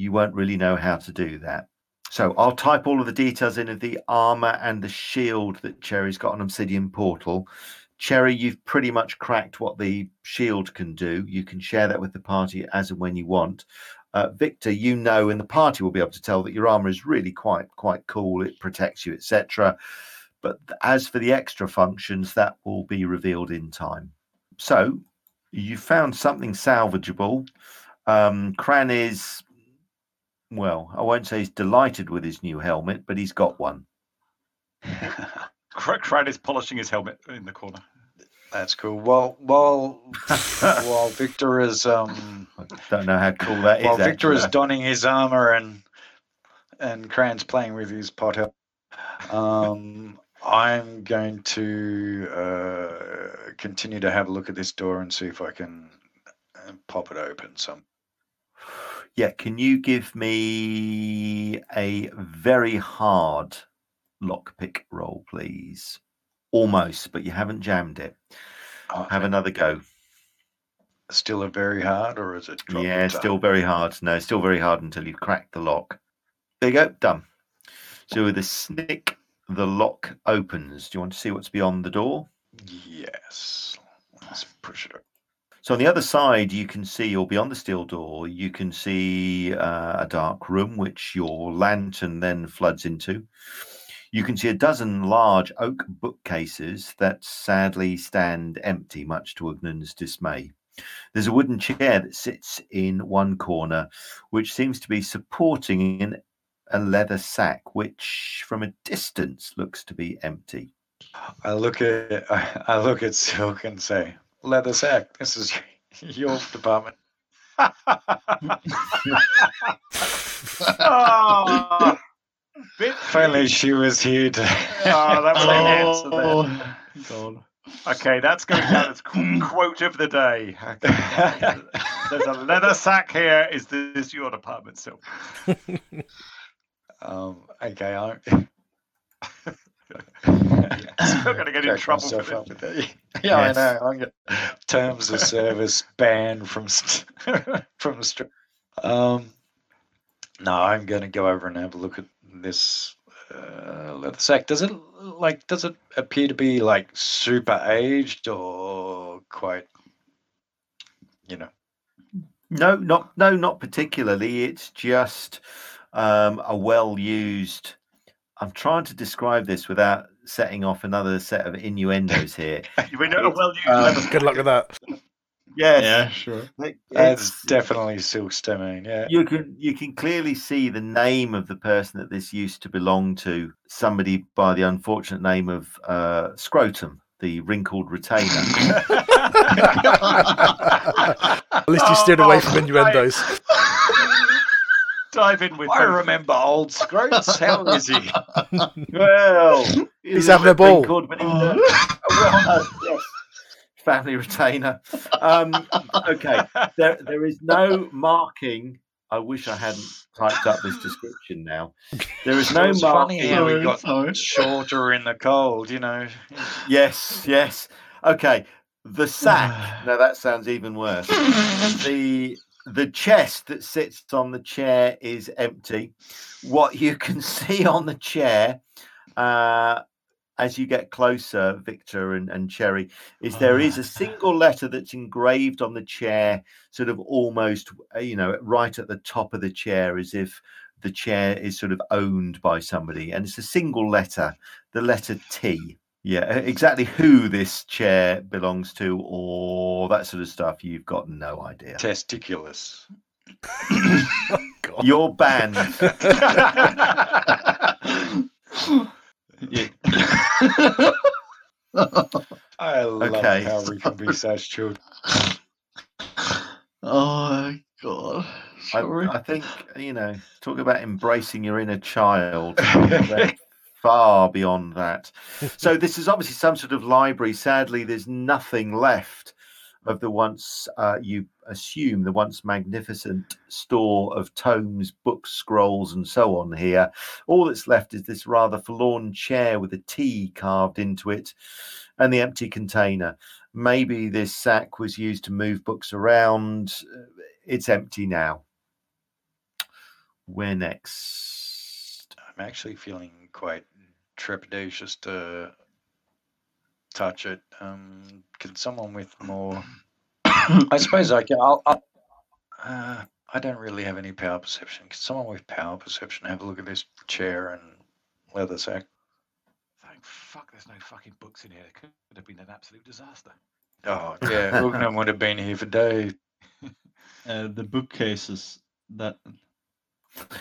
you won't really know how to do that. So I'll type all of the details in of the armor and the shield that Cherry's got on Obsidian Portal. Cherry, you've pretty much cracked what the shield can do. You can share that with the party as and when you want. Uh, Victor, you know, and the party will be able to tell that your armor is really quite quite cool. It protects you, etc. But as for the extra functions, that will be revealed in time. So you found something salvageable. Um, Cran is, well, I won't say he's delighted with his new helmet, but he's got one. <laughs> Cran is polishing his helmet in the corner. That's cool. While while <laughs> while Victor is um I don't know how cool that is. while Victor is donning his armor and and Cran's playing with his potter, um, I'm going to uh, continue to have a look at this door and see if I can uh, pop it open. Some Yeah, can you give me a very hard lockpick roll, please? Almost, but you haven't jammed it. Have another go. still a very hard, or is it? Yeah, still very hard. No, still very hard until you've cracked the lock. There you go, done. So with a snick, the lock opens. Do you want to see what's beyond the door? Yes. Let's push it. So on the other side, you can see, or beyond the steel door, you can see uh, a dark room, which your lantern then floods into. You can see a dozen large oak bookcases that sadly stand empty, much to Ugnan's dismay. There's a wooden chair that sits in one corner, which seems to be supporting in a leather sack, which from a distance looks to be empty. I look at <laughs> I look at Silk and say, "Leather sack. This is <laughs> your department." oh, bit If only she was here to. Oh, that was an answer <laughs> there. Oh, God. Okay, that's going down as qu- <laughs> quote of the day. Okay. There's a leather sack here. Is this your department, Silk? um, okay, I'm. <laughs> Still gonna get in Crack trouble for myself this. up that. <laughs> Yeah, Yes. I know. I'm get terms of service banned from <laughs> from the street. Um, no, I'm going to go over and have a look at this uh, leather sack. Does it like? Does it appear to be like super aged or quite? You know. No, not no, not particularly. It's just um, a well-used. I'm trying to describe this without setting off another set of innuendos here. <laughs> We know a well-used Um, Good luck with that. Yes, Yeah, sure. it- That's it's- definitely Silk's domain. Yeah. you can you can clearly see the name of the person that this used to belong to. Somebody by the unfortunate name of uh, Scrotum, the wrinkled retainer. <laughs> At least you steered away from Oh, innuendos. <laughs> Dive in with I both. remember old Scroats. How is he? <laughs> well, He's having a ball. Wrinkled, but he's a- a well-known, yes, family retainer. Um, okay, there there is no marking. I wish I hadn't typed up this description now. There is no It's funny marking. how we got sorry. shorter in the cold. You know. Yes, yes. Okay, the sack. <sighs> now that sounds even worse. the the chest that sits on the chair is empty. What you can <laughs> see on the chair, uh, as you get closer, Victor and, and Cherry, is there is a single letter that's engraved on the chair, sort of almost, uh, you know, right at the top of the chair, as if the chair is sort of owned by somebody. And it's a single letter, the letter T. Yeah, exactly who this chair belongs to or that sort of stuff, you've got no idea. Testiculous. <coughs> God. You're banned. Yeah. <laughs> I love Okay. how we can be such children. <laughs> oh my god. I, I think, you know, talk about embracing your inner child. <laughs> They're far beyond that. <laughs> So, this is obviously some sort of library. Sadly, there's nothing left of the once, uh, you assume, the once magnificent store of tomes, books, scrolls, and so on here. All that's left is this rather forlorn chair with a T carved into it and the empty container. Maybe this sack was used to move books around. Uh, It's empty now. Where next? I'm actually feeling quite trepidatious to touch it. Um, can someone with more? <coughs> I suppose I can. I'll. I'll uh, I don't really have any power perception. Can someone with power perception have a look at this chair and leather sack? Thank thank fuck there's no fucking books in here. It could have been an absolute disaster. Oh yeah, Ugnan would have been here for days. <laughs> Uh, the bookcases that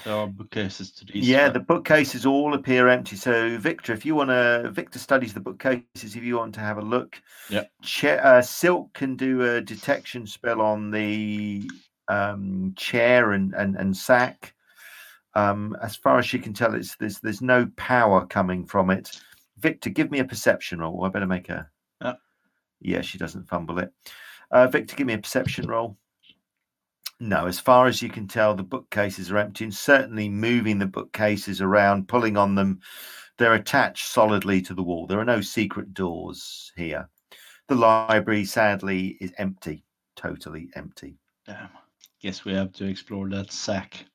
there are bookcases to these. Yeah, the bookcases all appear empty. So, Victor, if you want to, Victor studies the bookcases. If you want to have a look, Yeah. Uh, Silk can do a detection spell on the um, chair and and and sack. Um, as far as she can tell, it's there's there's no power coming from it. Victor, give me a perception roll. I better make a. Yeah. Yeah, she doesn't fumble it. Uh, Victor, give me a perception roll. No, as far as you can tell, the bookcases are empty, and certainly moving the bookcases around, pulling on them, they're attached solidly to the wall. There are no secret doors here. The library, sadly, is empty, totally empty. Damn. Guess we have to explore that sack.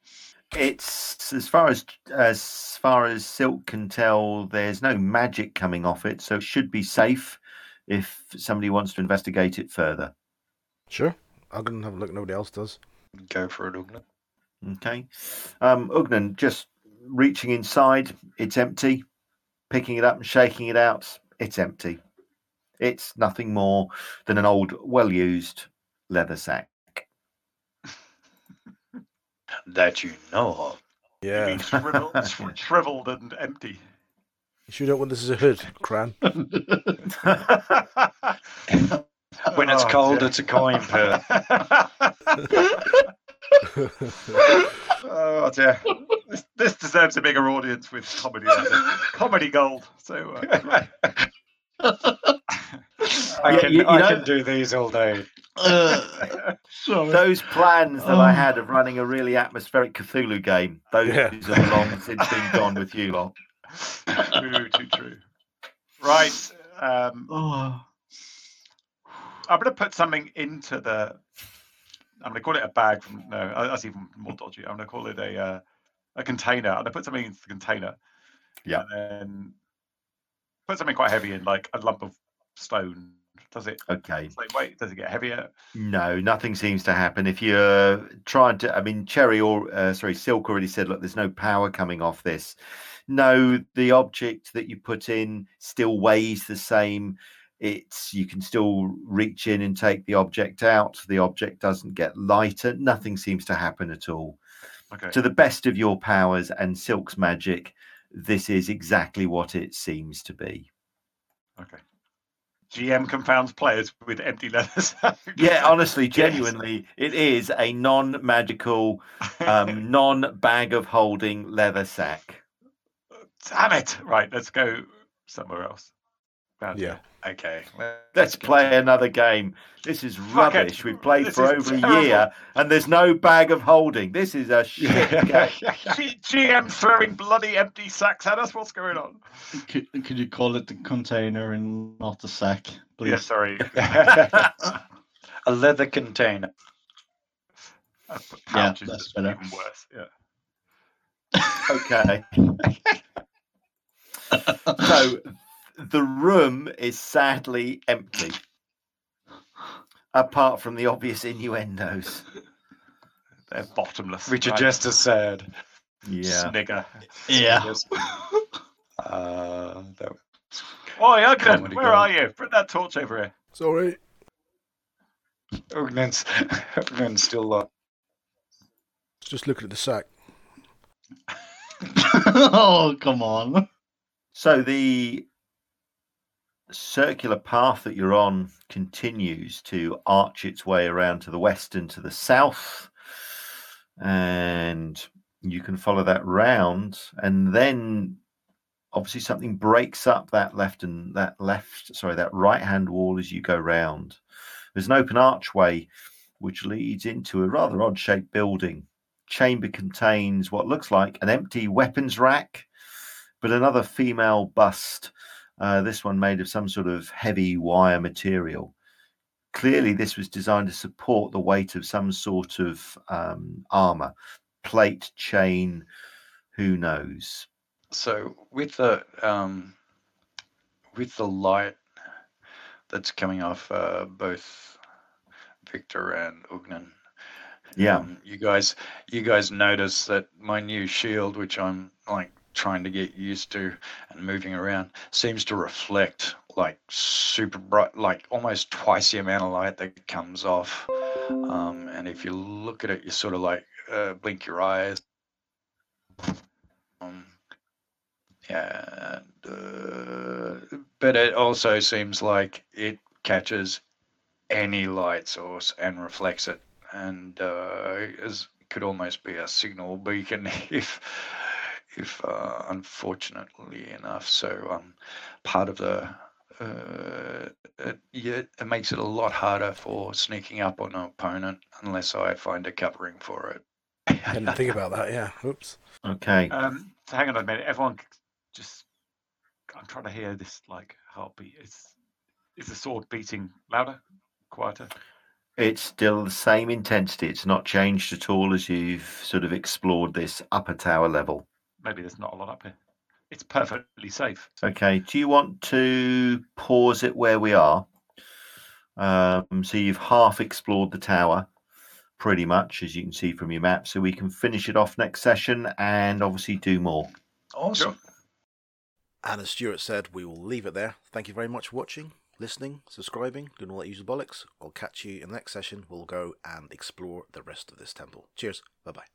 It's as far as as far as Silk can tell, there's no magic coming off it, so it should be safe if somebody wants to investigate it further. Sure. I'm going to have a look. Nobody else does. Go for it, Ugnan. Okay. Um, Ugnan, just reaching inside, it's empty. Picking it up and shaking it out, it's empty. It's nothing more than an old, well used leather sack. <laughs> That you know of. Yeah. mean shriveled, <laughs> shriveled and empty. You sure don't want this as a hood, Cran? <laughs> When it's Oh, cold, dear. it's a coin purse. <laughs> oh dear. This, this deserves a bigger audience with comedy. comedy gold. So uh, <laughs> I Yeah, can, you- you I know- can do these all day. Uh. Those plans that I Oh. had of running a really atmospheric Cthulhu game, those Yeah. have long since been gone with you lot. true, too true. Right. Um, Oh. I'm going to put something into the. I'm going to call it a bag. From no, uh, that's even more dodgy. I'm going to call it a uh, a container. I'm going to put something into the container. Yeah. And then put something quite heavy in, like a lump of stone. Does it? Okay. It's like, wait, does it get heavier? No, nothing seems to happen. If you're trying to, I mean, Cherry or uh, sorry, Silk already said, look, there's no power coming off this. No, the object that you put in still weighs the same. It's you can still reach in and take the object out. The object doesn't get lighter. Nothing seems to happen at all. Okay. To the best of your powers and Silk's magic, this is exactly what it seems to be. Okay. GM confounds players with empty letters. <laughs> Yeah, honestly, genuinely, it is a non-magical <laughs> um, non bag of holding leather sack. Damn it! Right, let's go somewhere else. Bad Yeah. Okay. Let's play another game. This is rubbish. We've played This for is over a year and there's no bag of holding. This is a <laughs> shit game. G- GM throwing bloody empty sacks at us. What's going on? Could, could you call it the container and not the sack, please? Yeah, sorry. <laughs> a leather container. P- Yeah, pouches that's better. even worse. Yeah. Okay. <laughs> so the room is sadly empty, apart from the obvious innuendos. They're bottomless. Which are right? just as sad. Yeah. snigger. Yeah. Yes. <laughs> Uh, that, Oh, Ugnan, where gold. are you? Bring that torch over here. Sorry. Ugnan's, Ugnan's still uh, Just looking at the sack. <laughs> oh, come on. So the circular path that you're on continues to arch its way around to the west and to the south. And you can follow that round. And then obviously something breaks up that left and that left, sorry, that right hand wall as you go round. There's an open archway which leads into a rather odd shaped building. Chamber contains what looks like an empty weapons rack but another female bust, uh, this one made of some sort of heavy wire material. Clearly, this was designed to support the weight of some sort of um, armor, plate, chain, who knows. So with the um, with the light that's coming off uh, both Victor and Ugnan, Yeah. um, you guys you guys notice that my new shield, which I'm like trying to get used to and moving around seems to reflect like super bright, like almost twice the amount of light that comes off. Um, and if you look at it, you sort of like uh, blink your eyes. Um, yeah, uh, but it also seems like it catches any light source and reflects it, and uh, is, could almost be a signal beacon <laughs> if, if uh, unfortunately enough. So um, part of the uh, it, yeah, it makes it a lot harder for sneaking up on an opponent unless I find a covering for it. I didn't think about that. Yeah. Oops. Okay. Um, so hang on a minute. Everyone, just I'm trying to hear this like heartbeat. Is is the sword beating louder, quieter? It's still the same intensity. It's not changed at all as you've sort of explored this upper tower level. Maybe there's not a lot up here. It's perfectly safe. Okay. Do you want to pause it where we are? Um, so you've half explored the tower, pretty much, as you can see from your map. So we can finish it off next session and obviously do more. Awesome. And as Stuart said, we will leave it there. Thank you very much for watching, listening, subscribing, doing all that usual bollocks. I'll catch you in the next session. We'll go and explore the rest of this temple. Cheers. Bye bye.